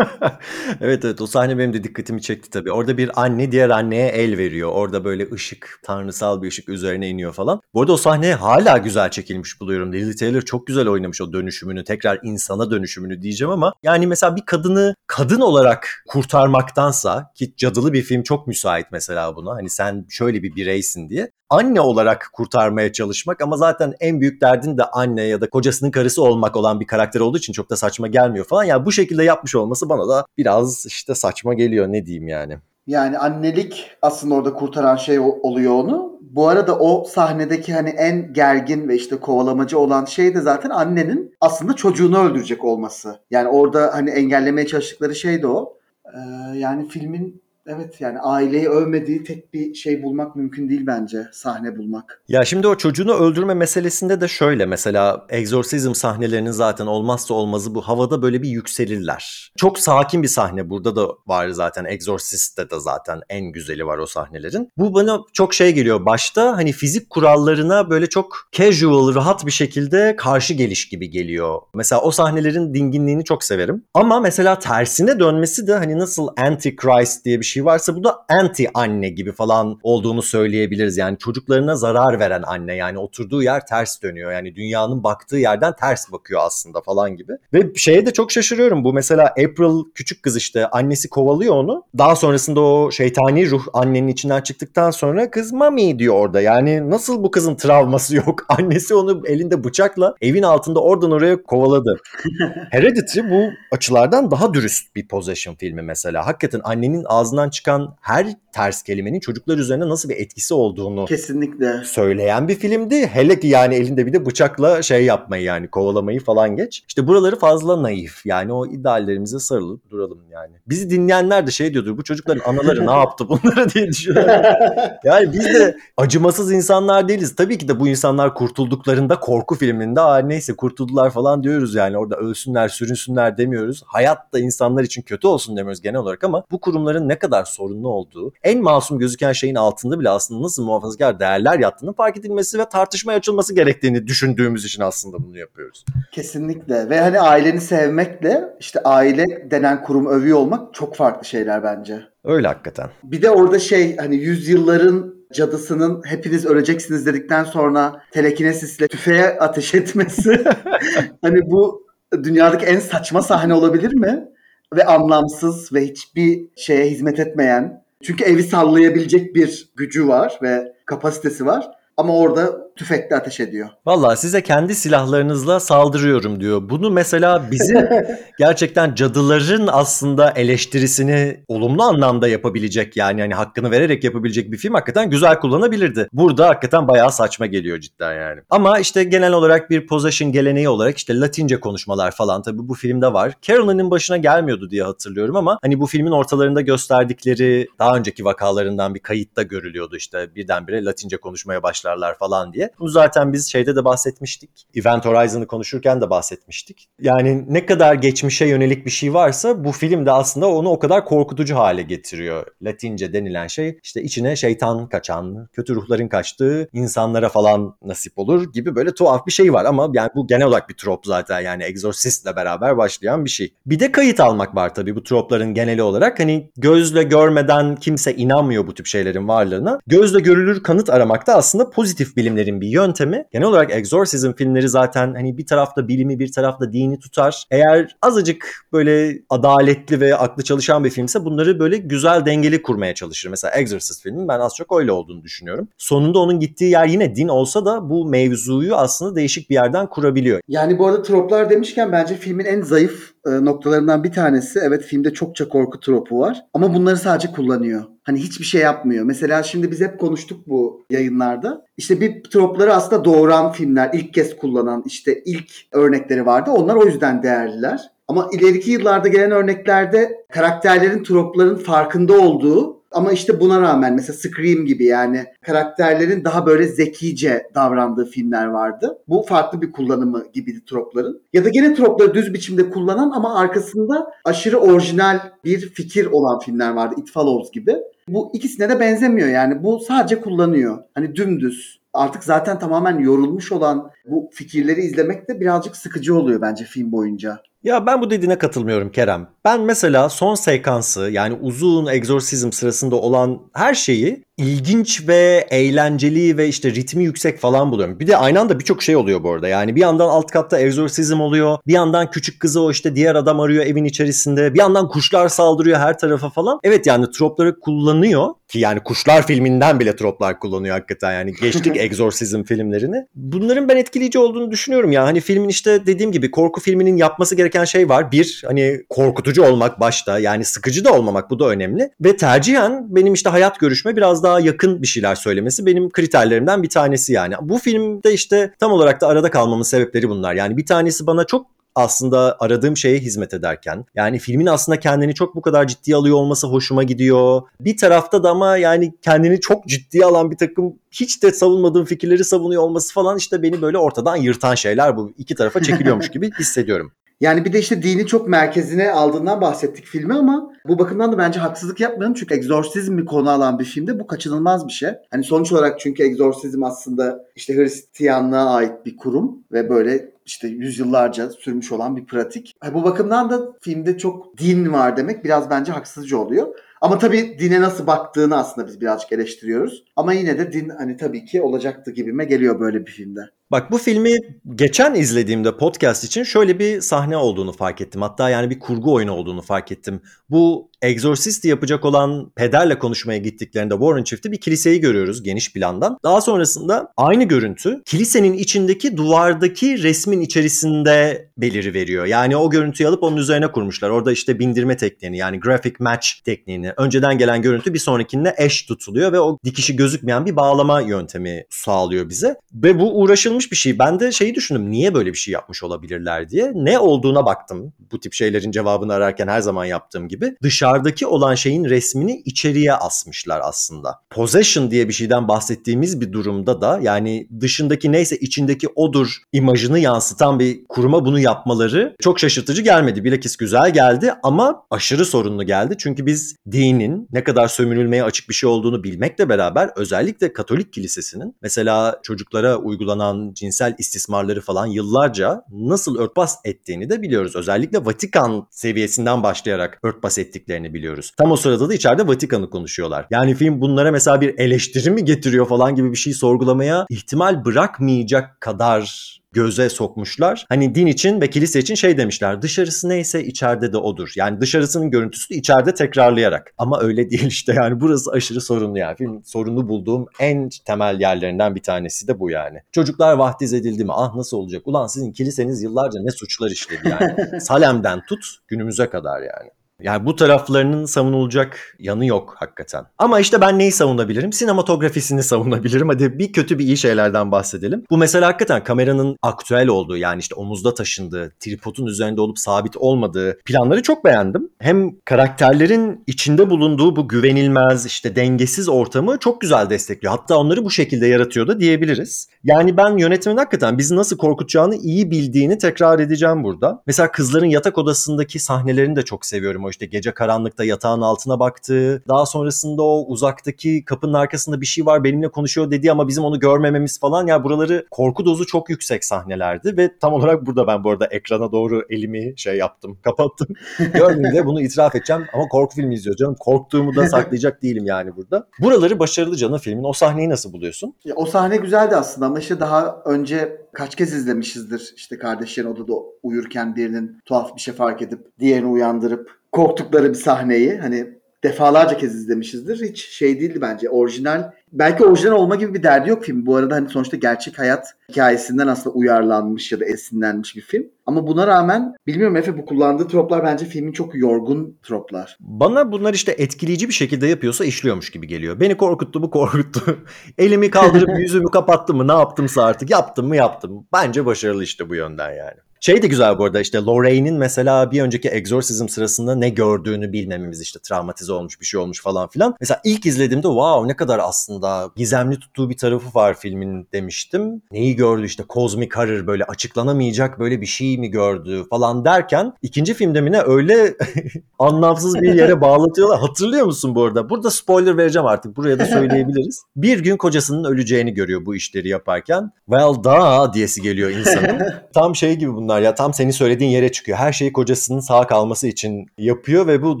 [LAUGHS] evet evet o sahne benim de dikkatimi çekti tabii. Orada bir anne diğer anneye el veriyor. Orada böyle ışık, tanrısal bir ışık üzerine iniyor falan. Bu arada o sahne hala güzel çekilmiş buluyorum. Lily Taylor çok güzel oynamış o dönüşümünü. Tekrar insana dönüşümünü diyeceğim ama yani mesela bir kadını kadın olarak kurtarmaktansa ki cadılı bir film çok müsait mesela buna. Hani sen şöyle bir bireysin diye anne olarak kurtarmaya çalışmak ama zaten en büyük derdin de anne ya da kocasının karısı olmak olan bir karakter olduğu için çok da saçma gelmiyor falan. Yani bu şekilde yapmış olması bana da biraz işte saçma geliyor ne diyeyim yani. Yani annelik aslında orada kurtaran şey oluyor onu. Bu arada o sahnedeki hani en gergin ve işte kovalamacı olan şey de zaten annenin aslında çocuğunu öldürecek olması. Yani orada hani engellemeye çalıştıkları şey de o. Ee, yani filmin Evet yani aileyi övmediği tek bir şey bulmak mümkün değil bence. Sahne bulmak. Ya şimdi o çocuğunu öldürme meselesinde de şöyle mesela egzorsizm sahnelerinin zaten olmazsa olmazı bu havada böyle bir yükselirler. Çok sakin bir sahne burada da var zaten. Exorcist'te de zaten en güzeli var o sahnelerin. Bu bana çok şey geliyor. Başta hani fizik kurallarına böyle çok casual, rahat bir şekilde karşı geliş gibi geliyor. Mesela o sahnelerin dinginliğini çok severim. Ama mesela tersine dönmesi de hani nasıl Antichrist diye bir şey şey varsa bu da anti anne gibi falan olduğunu söyleyebiliriz. Yani çocuklarına zarar veren anne yani oturduğu yer ters dönüyor. Yani dünyanın baktığı yerden ters bakıyor aslında falan gibi. Ve şeye de çok şaşırıyorum. Bu mesela April küçük kız işte annesi kovalıyor onu. Daha sonrasında o şeytani ruh annenin içinden çıktıktan sonra kız mami diyor orada. Yani nasıl bu kızın travması yok? [LAUGHS] Annesi onu elinde bıçakla evin altında oradan oraya kovaladı. [LAUGHS] Hereditary bu açılardan daha dürüst bir possession filmi mesela. Hakikaten annenin ağzından ağzından çıkan her ters kelimenin çocuklar üzerine nasıl bir etkisi olduğunu kesinlikle söyleyen bir filmdi. Hele ki yani elinde bir de bıçakla şey yapmayı yani kovalamayı falan geç. İşte buraları fazla naif. Yani o ideallerimize sarılıp duralım yani. Bizi dinleyenler de şey diyordur. Bu çocukların anaları ne yaptı bunlara [LAUGHS] diye düşünüyorlar. yani biz de acımasız insanlar değiliz. Tabii ki de bu insanlar kurtulduklarında korku filminde Aa, neyse kurtuldular falan diyoruz yani. Orada ölsünler, sürünsünler demiyoruz. Hayat da insanlar için kötü olsun demiyoruz genel olarak ama bu kurumların ne kadar kadar sorunlu olduğu, en masum gözüken şeyin altında bile aslında nasıl muhafazakar değerler yattığını fark edilmesi ve tartışmaya açılması gerektiğini düşündüğümüz için aslında bunu yapıyoruz. Kesinlikle ve hani aileni sevmekle işte aile denen kurum övüyor olmak çok farklı şeyler bence. Öyle hakikaten. Bir de orada şey hani yüzyılların cadısının hepiniz öleceksiniz dedikten sonra telekinesisle tüfeğe ateş etmesi [LAUGHS] hani bu dünyadaki en saçma sahne olabilir mi? Ve anlamsız ve hiçbir şeye hizmet etmeyen. Çünkü evi sallayabilecek bir gücü var ve kapasitesi var. Ama orada tüfekle ateş ediyor. Valla size kendi silahlarınızla saldırıyorum diyor. Bunu mesela bizim [LAUGHS] gerçekten cadıların aslında eleştirisini olumlu anlamda yapabilecek yani hani hakkını vererek yapabilecek bir film hakikaten güzel kullanabilirdi. Burada hakikaten bayağı saçma geliyor cidden yani. Ama işte genel olarak bir possession geleneği olarak işte Latince konuşmalar falan tabii bu filmde var. Carolyn'in başına gelmiyordu diye hatırlıyorum ama hani bu filmin ortalarında gösterdikleri daha önceki vakalarından bir kayıtta görülüyordu işte birdenbire Latince konuşmaya başlarlar falan diye. Bunu zaten biz şeyde de bahsetmiştik. Event Horizon'ı konuşurken de bahsetmiştik. Yani ne kadar geçmişe yönelik bir şey varsa bu film de aslında onu o kadar korkutucu hale getiriyor. Latince denilen şey işte içine şeytan kaçan, kötü ruhların kaçtığı insanlara falan nasip olur gibi böyle tuhaf bir şey var ama yani bu genel olarak bir trop zaten yani Exorcist'le beraber başlayan bir şey. Bir de kayıt almak var tabii bu tropların geneli olarak. Hani gözle görmeden kimse inanmıyor bu tip şeylerin varlığına. Gözle görülür kanıt aramakta aslında pozitif bilimlerin bir yöntemi. Genel olarak Exorcism filmleri zaten hani bir tarafta bilimi bir tarafta dini tutar. Eğer azıcık böyle adaletli ve aklı çalışan bir filmse bunları böyle güzel dengeli kurmaya çalışır. Mesela Exorcist filmin ben az çok öyle olduğunu düşünüyorum. Sonunda onun gittiği yer yine din olsa da bu mevzuyu aslında değişik bir yerden kurabiliyor. Yani bu arada troplar demişken bence filmin en zayıf noktalarından bir tanesi. Evet filmde çokça korku tropu var ama bunları sadece kullanıyor. Hani hiçbir şey yapmıyor. Mesela şimdi biz hep konuştuk bu yayınlarda. İşte bir tropları aslında doğuran filmler, ilk kez kullanan işte ilk örnekleri vardı. Onlar o yüzden değerliler. Ama ileriki yıllarda gelen örneklerde karakterlerin tropların farkında olduğu ama işte buna rağmen mesela Scream gibi yani karakterlerin daha böyle zekice davrandığı filmler vardı. Bu farklı bir kullanımı gibiydi tropların. Ya da gene tropları düz biçimde kullanan ama arkasında aşırı orijinal bir fikir olan filmler vardı. It Follows gibi. Bu ikisine de benzemiyor yani. Bu sadece kullanıyor. Hani dümdüz. Artık zaten tamamen yorulmuş olan bu fikirleri izlemek de birazcık sıkıcı oluyor bence film boyunca. Ya ben bu dediğine katılmıyorum Kerem. Ben mesela son sekansı yani uzun egzorsizm sırasında olan her şeyi ilginç ve eğlenceli ve işte ritmi yüksek falan buluyorum. Bir de aynı anda birçok şey oluyor bu arada. Yani bir yandan alt katta egzorsizm oluyor. Bir yandan küçük kızı o işte diğer adam arıyor evin içerisinde. Bir yandan kuşlar saldırıyor her tarafa falan. Evet yani tropları kullanıyor ki yani kuşlar filminden bile troplar kullanıyor hakikaten yani geçtik [LAUGHS] egzorsizm filmlerini. Bunların ben etkileyici olduğunu düşünüyorum ya. Hani filmin işte dediğim gibi korku filminin yapması gereken şey var. Bir hani korkutucu olmak başta yani sıkıcı da olmamak bu da önemli. Ve tercihen benim işte hayat görüşme biraz daha yakın bir şeyler söylemesi benim kriterlerimden bir tanesi yani. Bu filmde işte tam olarak da arada kalmamın sebepleri bunlar. Yani bir tanesi bana çok aslında aradığım şeye hizmet ederken yani filmin aslında kendini çok bu kadar ciddiye alıyor olması hoşuma gidiyor. Bir tarafta da ama yani kendini çok ciddiye alan bir takım hiç de savunmadığım fikirleri savunuyor olması falan işte beni böyle ortadan yırtan şeyler bu iki tarafa çekiliyormuş [LAUGHS] gibi hissediyorum. Yani bir de işte dini çok merkezine aldığından bahsettik filmi ama bu bakımdan da bence haksızlık yapmayalım. Çünkü egzorsizm bir konu alan bir filmde bu kaçınılmaz bir şey. Hani sonuç olarak çünkü egzorsizm aslında işte Hristiyanlığa ait bir kurum ve böyle işte yüzyıllarca sürmüş olan bir pratik. Bu bakımdan da filmde çok din var demek biraz bence haksızca oluyor. Ama tabii dine nasıl baktığını aslında biz birazcık eleştiriyoruz. Ama yine de din hani tabii ki olacaktı gibime geliyor böyle bir filmde. Bak bu filmi geçen izlediğimde podcast için şöyle bir sahne olduğunu fark ettim. Hatta yani bir kurgu oyunu olduğunu fark ettim. Bu Exorcist yapacak olan pederle konuşmaya gittiklerinde Warren çifti bir kiliseyi görüyoruz geniş plandan. Daha sonrasında aynı görüntü kilisenin içindeki duvardaki resmin içerisinde beliri veriyor. Yani o görüntüyü alıp onun üzerine kurmuşlar. Orada işte bindirme tekniğini yani graphic match tekniğini önceden gelen görüntü bir sonrakinde eş tutuluyor ve o dikişi gözükmeyen bir bağlama yöntemi sağlıyor bize. Ve bu uğraşılmış bir şey. Ben de şeyi düşündüm niye böyle bir şey yapmış olabilirler diye. Ne olduğuna baktım. Bu tip şeylerin cevabını ararken her zaman yaptığım gibi. Dışarıdaki olan şeyin resmini içeriye asmışlar aslında. Possession diye bir şeyden bahsettiğimiz bir durumda da yani dışındaki neyse içindeki odur imajını yansıtan bir kuruma bunu yapmaları çok şaşırtıcı gelmedi. Bilakis güzel geldi ama aşırı sorunlu geldi. Çünkü biz dinin ne kadar sömürülmeye açık bir şey olduğunu bilmekle beraber özellikle Katolik kilisesinin mesela çocuklara uygulanan cinsel istismarları falan yıllarca nasıl örtbas ettiğini de biliyoruz. Özellikle Vatikan seviyesinden başlayarak örtbas ettiklerini biliyoruz. Tam o sırada da içeride Vatikan'ı konuşuyorlar. Yani film bunlara mesela bir eleştiri mi getiriyor falan gibi bir şey sorgulamaya ihtimal bırakmayacak kadar göze sokmuşlar. Hani din için ve kilise için şey demişler. Dışarısı neyse içeride de odur. Yani dışarısının görüntüsü içeride tekrarlayarak. Ama öyle değil işte yani burası aşırı sorunlu yani. Film sorunlu bulduğum en temel yerlerinden bir tanesi de bu yani. Çocuklar vahdiz edildi mi? Ah nasıl olacak? Ulan sizin kiliseniz yıllarca ne suçlar işledi yani. [LAUGHS] Salem'den tut günümüze kadar yani. Yani bu taraflarının savunulacak yanı yok hakikaten. Ama işte ben neyi savunabilirim? Sinematografisini savunabilirim. Hadi bir kötü bir iyi şeylerden bahsedelim. Bu mesela hakikaten kameranın aktüel olduğu yani işte omuzda taşındığı, tripodun üzerinde olup sabit olmadığı planları çok beğendim. Hem karakterlerin içinde bulunduğu bu güvenilmez işte dengesiz ortamı çok güzel destekliyor. Hatta onları bu şekilde yaratıyor da diyebiliriz. Yani ben yönetmenin hakikaten bizi nasıl korkutacağını iyi bildiğini tekrar edeceğim burada. Mesela kızların yatak odasındaki sahnelerini de çok seviyorum o işte gece karanlıkta yatağın altına baktığı, daha sonrasında o uzaktaki kapının arkasında bir şey var benimle konuşuyor dedi ama bizim onu görmememiz falan ya buraları korku dozu çok yüksek sahnelerdi ve tam olarak burada ben bu arada ekrana doğru elimi şey yaptım, kapattım. [LAUGHS] Gördüğümde bunu itiraf edeceğim ama korku filmi izliyor canım. Korktuğumu da saklayacak değilim yani burada. Buraları başarılı canım filmin. O sahneyi nasıl buluyorsun? Ya, o sahne güzeldi aslında ama işte daha önce kaç kez izlemişizdir. İşte kardeşlerin odada uyurken birinin tuhaf bir şey fark edip diğerini uyandırıp korktukları bir sahneyi hani defalarca kez izlemişizdir. Hiç şey değildi bence. Orijinal belki orijinal olma gibi bir derdi yok film. Bu arada hani sonuçta gerçek hayat hikayesinden aslında uyarlanmış ya da esinlenmiş bir film. Ama buna rağmen bilmiyorum Efe bu kullandığı troplar bence filmin çok yorgun troplar. Bana bunlar işte etkileyici bir şekilde yapıyorsa işliyormuş gibi geliyor. Beni korkuttu mu korkuttu. [LAUGHS] Elimi kaldırıp yüzümü kapattım mı ne yaptımsa artık yaptım mı yaptım. Bence başarılı işte bu yönden yani. Şey de güzel bu arada işte Lorraine'in mesela bir önceki Exorcism sırasında ne gördüğünü bilmememiz işte travmatize olmuş bir şey olmuş falan filan. Mesela ilk izlediğimde wow ne kadar aslında gizemli tuttuğu bir tarafı var filmin demiştim. Neyi gördü işte Cosmic Horror böyle açıklanamayacak böyle bir şey mi gördü falan derken ikinci filmde mi ne öyle [LAUGHS] anlamsız bir yere [LAUGHS] bağlatıyorlar. Hatırlıyor musun bu arada? Burada spoiler vereceğim artık buraya da [LAUGHS] söyleyebiliriz. Bir gün kocasının öleceğini görüyor bu işleri yaparken. Well da diyesi geliyor insanın. Tam şey gibi bunlar ya tam senin söylediğin yere çıkıyor. Her şeyi kocasının sağ kalması için yapıyor ve bu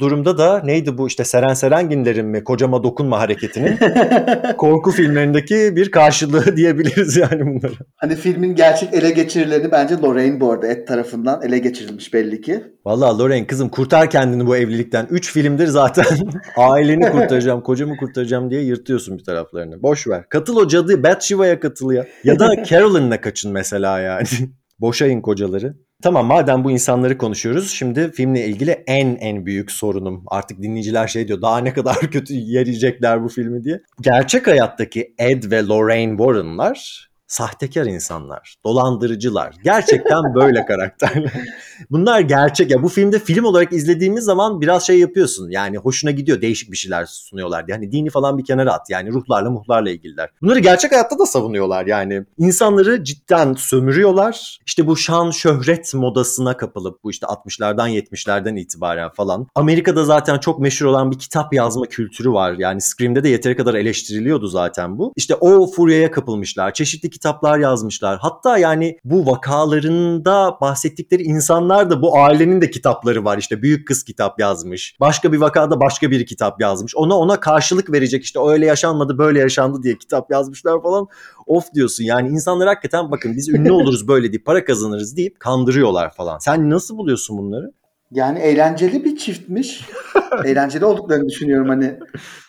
durumda da neydi bu işte Seren Serenginlerin mi kocama dokunma hareketinin [LAUGHS] korku filmlerindeki bir karşılığı [LAUGHS] diyebiliriz yani bunları. Hani filmin gerçek ele geçirileni bence Lorraine bu arada et tarafından ele geçirilmiş belli ki. Vallahi Lorraine kızım kurtar kendini bu evlilikten. Üç filmdir zaten [LAUGHS] aileni kurtaracağım, kocamı kurtaracağım diye yırtıyorsun bir taraflarını. Boş ver. Katıl o cadı Batsheva'ya katıl ya. Ya da Carolyn'la kaçın mesela yani. Boşayın kocaları. Tamam madem bu insanları konuşuyoruz şimdi filmle ilgili en en büyük sorunum artık dinleyiciler şey diyor daha ne kadar [LAUGHS] kötü yeriyecekler bu filmi diye. Gerçek hayattaki Ed ve Lorraine Warren'lar sahtekar insanlar, dolandırıcılar. Gerçekten böyle [LAUGHS] karakterler. Bunlar gerçek. Ya bu filmde film olarak izlediğimiz zaman biraz şey yapıyorsun. Yani hoşuna gidiyor. Değişik bir şeyler sunuyorlar. Yani dini falan bir kenara at. Yani ruhlarla muhlarla ilgililer. Bunları gerçek hayatta da savunuyorlar yani. İnsanları cidden sömürüyorlar. İşte bu şan şöhret modasına kapılıp bu işte 60'lardan 70'lerden itibaren falan. Amerika'da zaten çok meşhur olan bir kitap yazma kültürü var. Yani Scream'de de yeteri kadar eleştiriliyordu zaten bu. İşte o furyaya kapılmışlar. Çeşitli kitaplar yazmışlar. Hatta yani bu vakalarında bahsettikleri insanlar da bu ailenin de kitapları var. İşte büyük kız kitap yazmış. Başka bir vakada başka biri kitap yazmış. Ona ona karşılık verecek işte öyle yaşanmadı böyle yaşandı diye kitap yazmışlar falan. Of diyorsun yani insanlar hakikaten bakın biz ünlü [LAUGHS] oluruz böyle deyip para kazanırız deyip kandırıyorlar falan. Sen nasıl buluyorsun bunları? Yani eğlenceli bir çiftmiş. [LAUGHS] eğlenceli olduklarını düşünüyorum hani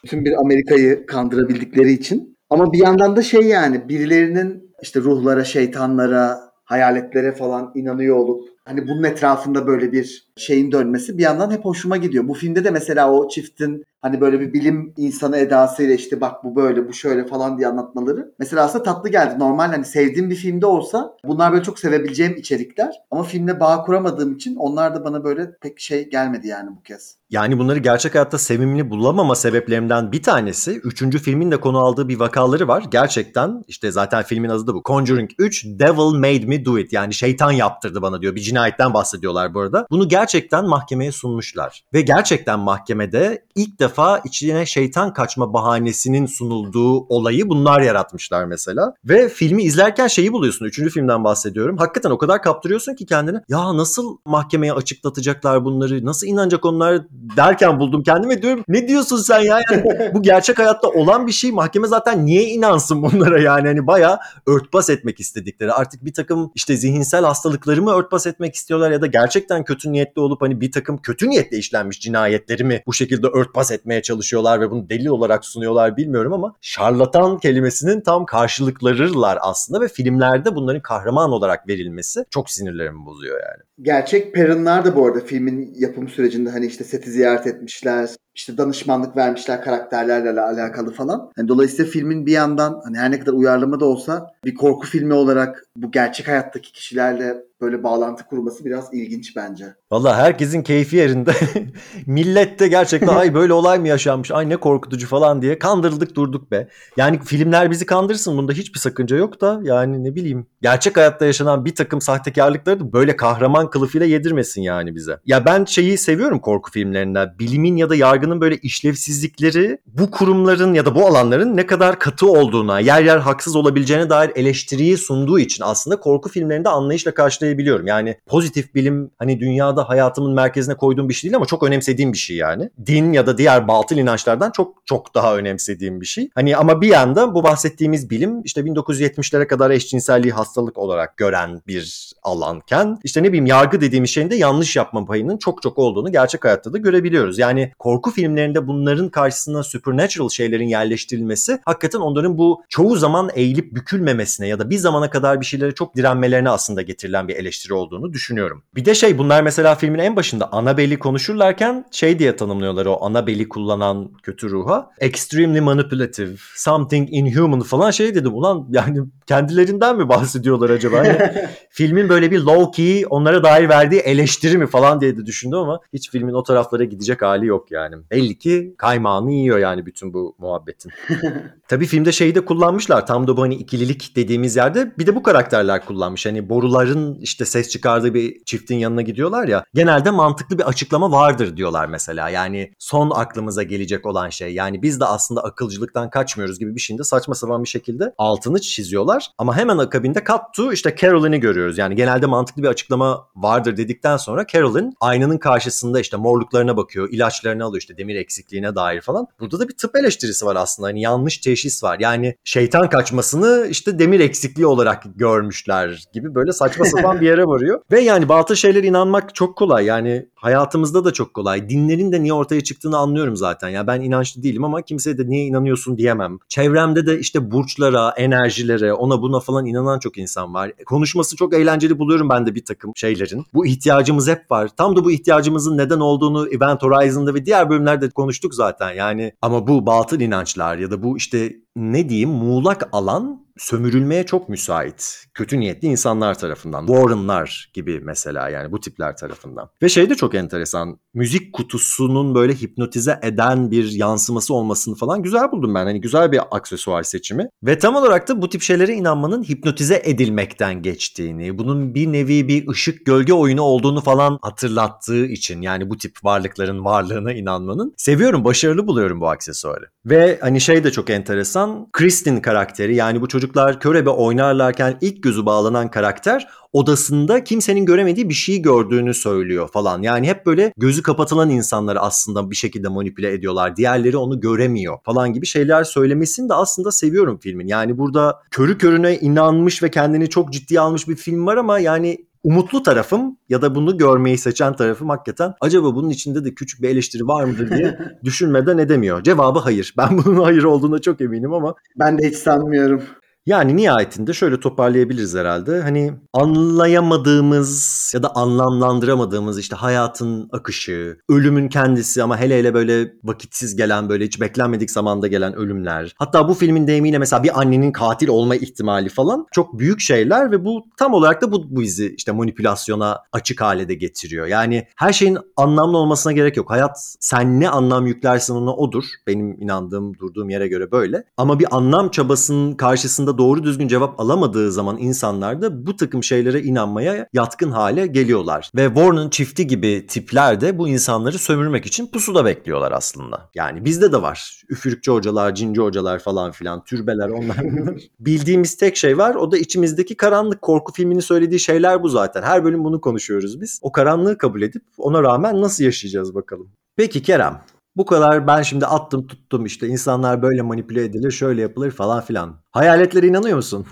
bütün bir Amerika'yı kandırabildikleri için. Ama bir yandan da şey yani birilerinin işte ruhlara, şeytanlara, hayaletlere falan inanıyor olup hani bunun etrafında böyle bir şeyin dönmesi bir yandan hep hoşuma gidiyor. Bu filmde de mesela o çiftin hani böyle bir bilim insanı edasıyla işte bak bu böyle bu şöyle falan diye anlatmaları. Mesela aslında tatlı geldi. Normal hani sevdiğim bir filmde olsa bunlar böyle çok sevebileceğim içerikler. Ama filmle bağ kuramadığım için onlar da bana böyle pek şey gelmedi yani bu kez. Yani bunları gerçek hayatta sevimli bulamama sebeplerimden bir tanesi üçüncü filmin de konu aldığı bir vakaları var. Gerçekten işte zaten filmin adı da bu. Conjuring 3 Devil Made Me Do It yani şeytan yaptırdı bana diyor. Bir cinayet cinayetten bahsediyorlar bu arada. Bunu gerçekten mahkemeye sunmuşlar. Ve gerçekten mahkemede ilk defa içine şeytan kaçma bahanesinin sunulduğu olayı bunlar yaratmışlar mesela. Ve filmi izlerken şeyi buluyorsun. Üçüncü filmden bahsediyorum. Hakikaten o kadar kaptırıyorsun ki kendini. Ya nasıl mahkemeye açıklatacaklar bunları? Nasıl inanacak onlar derken buldum kendimi diyorum. Ne diyorsun sen ya? Yani [LAUGHS] bu gerçek hayatta olan bir şey. Mahkeme zaten niye inansın bunlara yani? Hani bayağı örtbas etmek istedikleri. Artık bir takım işte zihinsel hastalıkları mı örtbas etmek istiyorlar ya da gerçekten kötü niyetli olup hani bir takım kötü niyetle işlenmiş cinayetleri mi bu şekilde örtbas etmeye çalışıyorlar ve bunu delil olarak sunuyorlar bilmiyorum ama şarlatan kelimesinin tam karşılıklarılar aslında ve filmlerde bunların kahraman olarak verilmesi çok sinirlerimi bozuyor yani. Gerçek Perrin'lar da bu arada filmin yapım sürecinde hani işte seti ziyaret etmişler, işte danışmanlık vermişler karakterlerle alakalı falan. Yani dolayısıyla filmin bir yandan hani her ne kadar uyarlama da olsa bir korku filmi olarak bu gerçek hayattaki kişilerle böyle bağlantı kurması biraz ilginç bence. Valla herkesin keyfi yerinde. [LAUGHS] Millet de gerçekten ay böyle olay mı yaşanmış ay ne korkutucu falan diye kandırıldık durduk be. Yani filmler bizi kandırsın bunda hiçbir sakınca yok da yani ne bileyim. Gerçek hayatta yaşanan bir takım sahtekarlıkları da böyle kahraman kılıfıyla yedirmesin yani bize. Ya ben şeyi seviyorum korku filmlerinde. Bilimin ya da yargının böyle işlevsizlikleri bu kurumların ya da bu alanların ne kadar katı olduğuna, yer yer haksız olabileceğine dair eleştiriyi sunduğu için aslında korku filmlerinde anlayışla karşılayabiliyorum. Yani pozitif bilim hani dünyada hayatımın merkezine koyduğum bir şey değil ama çok önemsediğim bir şey yani. Din ya da diğer batıl inançlardan çok çok daha önemsediğim bir şey. Hani ama bir yanda bu bahsettiğimiz bilim işte 1970'lere kadar eşcinselliği hastalık olarak gören bir alanken işte ne bileyim yargı dediğimiz şeyin de yanlış yapma payının çok çok olduğunu gerçek hayatta da görebiliyoruz. Yani korku filmlerinde bunların karşısına supernatural şeylerin yerleştirilmesi hakikaten onların bu çoğu zaman eğilip bükülmemesine ya da bir zamana kadar bir şeylere çok direnmelerine aslında getirilen bir eleştiri olduğunu düşünüyorum. Bir de şey bunlar mesela filmin en başında Annabelle'i konuşurlarken şey diye tanımlıyorlar o Annabelle'i kullanan kötü ruha. Extremely manipulative, something inhuman falan şey dedim. Ulan yani kendilerinden mi bahsediyorlar acaba? Hani [LAUGHS] filmin böyle bir low key onlara dair verdiği eleştiri mi falan diye de düşündüm ama hiç filmin o taraflara gidecek hali yok yani. Belli ki kaymağını yiyor yani bütün bu muhabbetin. [LAUGHS] Tabii filmde şeyi de kullanmışlar. Tam da bu hani ikililik dediğimiz yerde bir de bu karakterler kullanmış. Hani boruların işte ses çıkardığı bir çiftin yanına gidiyorlar ya. Genelde mantıklı bir açıklama vardır diyorlar mesela. Yani son aklımıza gelecek olan şey. Yani biz de aslında akılcılıktan kaçmıyoruz gibi bir şeyin de saçma sapan bir şekilde altını çiziyorlar. Ama hemen akabinde cut to işte Carolyn'i görüyoruz. Yani genelde mantıklı bir açıklama vardır dedikten sonra Carolyn aynanın karşısında işte morluklarına bakıyor, ilaçlarını alıyor işte demir eksikliğine dair falan. Burada da bir tıp eleştirisi var aslında. Hani yanlış teşhis var. Yani şeytan kaçmasını işte demir eksikliği olarak görmüşler gibi böyle saçma [LAUGHS] sapan bir yere varıyor. Ve yani batıl şeylere inanmak çok kolay. Yani hayatımızda da çok kolay. Dinlerin de niye ortaya çıktığını anlıyorum zaten. Ya ben inançlı değilim ama kimseye de niye inanıyorsun diyemem. Çevremde de işte burçlara, enerjilere, ona buna falan inanan çok insan var. Konuşması çok eğlenceli buluyorum ben de bir takım şeylerin. Bu ihtiyacımız hep var. Tam da bu ihtiyacımızın neden olduğunu Event Horizon'da ve diğer bölümlerde konuştuk zaten. Yani ama bu batıl inançlar ya da bu işte ne diyeyim muğlak alan sömürülmeye çok müsait. Kötü niyetli insanlar tarafından. Warren'lar gibi mesela yani bu tipler tarafından. Ve şey de çok enteresan. Müzik kutusunun böyle hipnotize eden bir yansıması olmasını falan güzel buldum ben. Hani güzel bir aksesuar seçimi. Ve tam olarak da bu tip şeylere inanmanın hipnotize edilmekten geçtiğini, bunun bir nevi bir ışık gölge oyunu olduğunu falan hatırlattığı için yani bu tip varlıkların varlığına inanmanın seviyorum, başarılı buluyorum bu aksesuarı. Ve hani şey de çok enteresan. Kristin karakteri yani bu çocuklar körebe oynarlarken ilk gözü bağlanan karakter odasında kimsenin göremediği bir şeyi gördüğünü söylüyor falan. Yani hep böyle gözü kapatılan insanları aslında bir şekilde manipüle ediyorlar. Diğerleri onu göremiyor falan gibi şeyler söylemesini de aslında seviyorum filmin. Yani burada körü körüne inanmış ve kendini çok ciddiye almış bir film var ama yani umutlu tarafım ya da bunu görmeyi seçen tarafım hakikaten acaba bunun içinde de küçük bir eleştiri var mıdır diye [LAUGHS] düşünmeden edemiyor. Cevabı hayır. Ben bunun hayır olduğuna çok eminim ama. Ben de hiç sanmıyorum. Yani nihayetinde şöyle toparlayabiliriz herhalde. Hani anlayamadığımız ya da anlamlandıramadığımız işte hayatın akışı, ölümün kendisi ama hele hele böyle vakitsiz gelen böyle hiç beklenmedik zamanda gelen ölümler. Hatta bu filmin deyimiyle mesela bir annenin katil olma ihtimali falan çok büyük şeyler ve bu tam olarak da bu, bu bizi işte manipülasyona açık hale de getiriyor. Yani her şeyin anlamlı olmasına gerek yok. Hayat sen ne anlam yüklersen ona odur. Benim inandığım, durduğum yere göre böyle. Ama bir anlam çabasının karşısında doğru düzgün cevap alamadığı zaman insanlar da bu takım şeylere inanmaya yatkın hale geliyorlar. Ve Warren çifti gibi tipler de bu insanları sömürmek için pusuda bekliyorlar aslında. Yani bizde de var. Üfürükçü hocalar, cinci hocalar falan filan, türbeler onlar. [LAUGHS] Bildiğimiz tek şey var o da içimizdeki karanlık korku filminin söylediği şeyler bu zaten. Her bölüm bunu konuşuyoruz biz. O karanlığı kabul edip ona rağmen nasıl yaşayacağız bakalım. Peki Kerem, bu kadar ben şimdi attım tuttum işte insanlar böyle manipüle edilir şöyle yapılır falan filan. Hayaletlere inanıyor musun?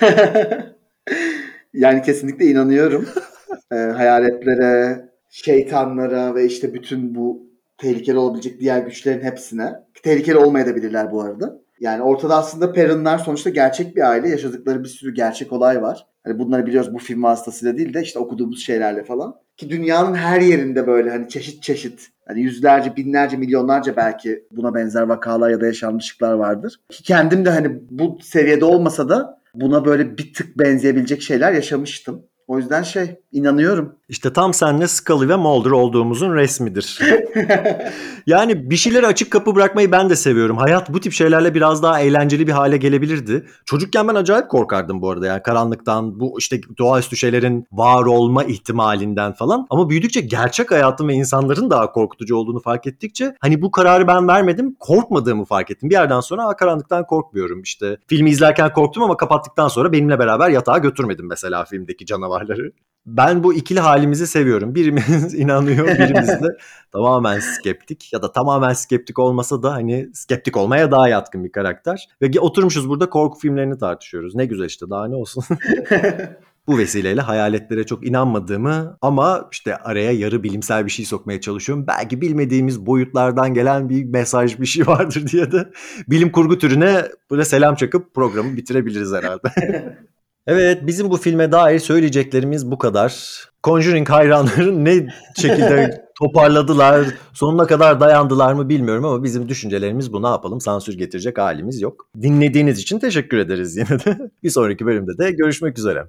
[LAUGHS] [LAUGHS] yani kesinlikle inanıyorum. e, hayaletlere, şeytanlara ve işte bütün bu tehlikeli olabilecek diğer güçlerin hepsine. Tehlikeli olmayabilirler bu arada. Yani ortada aslında Perrin'ler sonuçta gerçek bir aile. Yaşadıkları bir sürü gerçek olay var. Hani bunları biliyoruz bu film vasıtasıyla değil de işte okuduğumuz şeylerle falan. Ki dünyanın her yerinde böyle hani çeşit çeşit hani yüzlerce, binlerce, milyonlarca belki buna benzer vakalar ya da yaşanmışlıklar vardır. Ki kendim de hani bu seviyede olmasa da buna böyle bir tık benzeyebilecek şeyler yaşamıştım. O yüzden şey inanıyorum. İşte tam senle Scully ve Mulder olduğumuzun resmidir. [LAUGHS] yani bir şeyleri açık kapı bırakmayı ben de seviyorum. Hayat bu tip şeylerle biraz daha eğlenceli bir hale gelebilirdi. Çocukken ben acayip korkardım bu arada yani karanlıktan, bu işte doğaüstü şeylerin var olma ihtimalinden falan. Ama büyüdükçe gerçek hayatın ve insanların daha korkutucu olduğunu fark ettikçe hani bu kararı ben vermedim, korkmadığımı fark ettim. Bir yerden sonra karanlıktan korkmuyorum işte. Filmi izlerken korktum ama kapattıktan sonra benimle beraber yatağa götürmedim mesela filmdeki canavarları ben bu ikili halimizi seviyorum. Birimiz [LAUGHS] inanıyor, birimiz de [LAUGHS] tamamen skeptik ya da tamamen skeptik olmasa da hani skeptik olmaya daha yatkın bir karakter. Ve oturmuşuz burada korku filmlerini tartışıyoruz. Ne güzel işte daha ne olsun. [LAUGHS] bu vesileyle hayaletlere çok inanmadığımı ama işte araya yarı bilimsel bir şey sokmaya çalışıyorum. Belki bilmediğimiz boyutlardan gelen bir mesaj bir şey vardır diye de bilim kurgu türüne böyle selam çakıp programı bitirebiliriz herhalde. Evet bizim bu filme dair söyleyeceklerimiz bu kadar. Conjuring hayranları ne şekilde [LAUGHS] toparladılar, sonuna kadar dayandılar mı bilmiyorum ama bizim düşüncelerimiz bu ne yapalım sansür getirecek halimiz yok. Dinlediğiniz için teşekkür ederiz yine de. [LAUGHS] Bir sonraki bölümde de görüşmek üzere.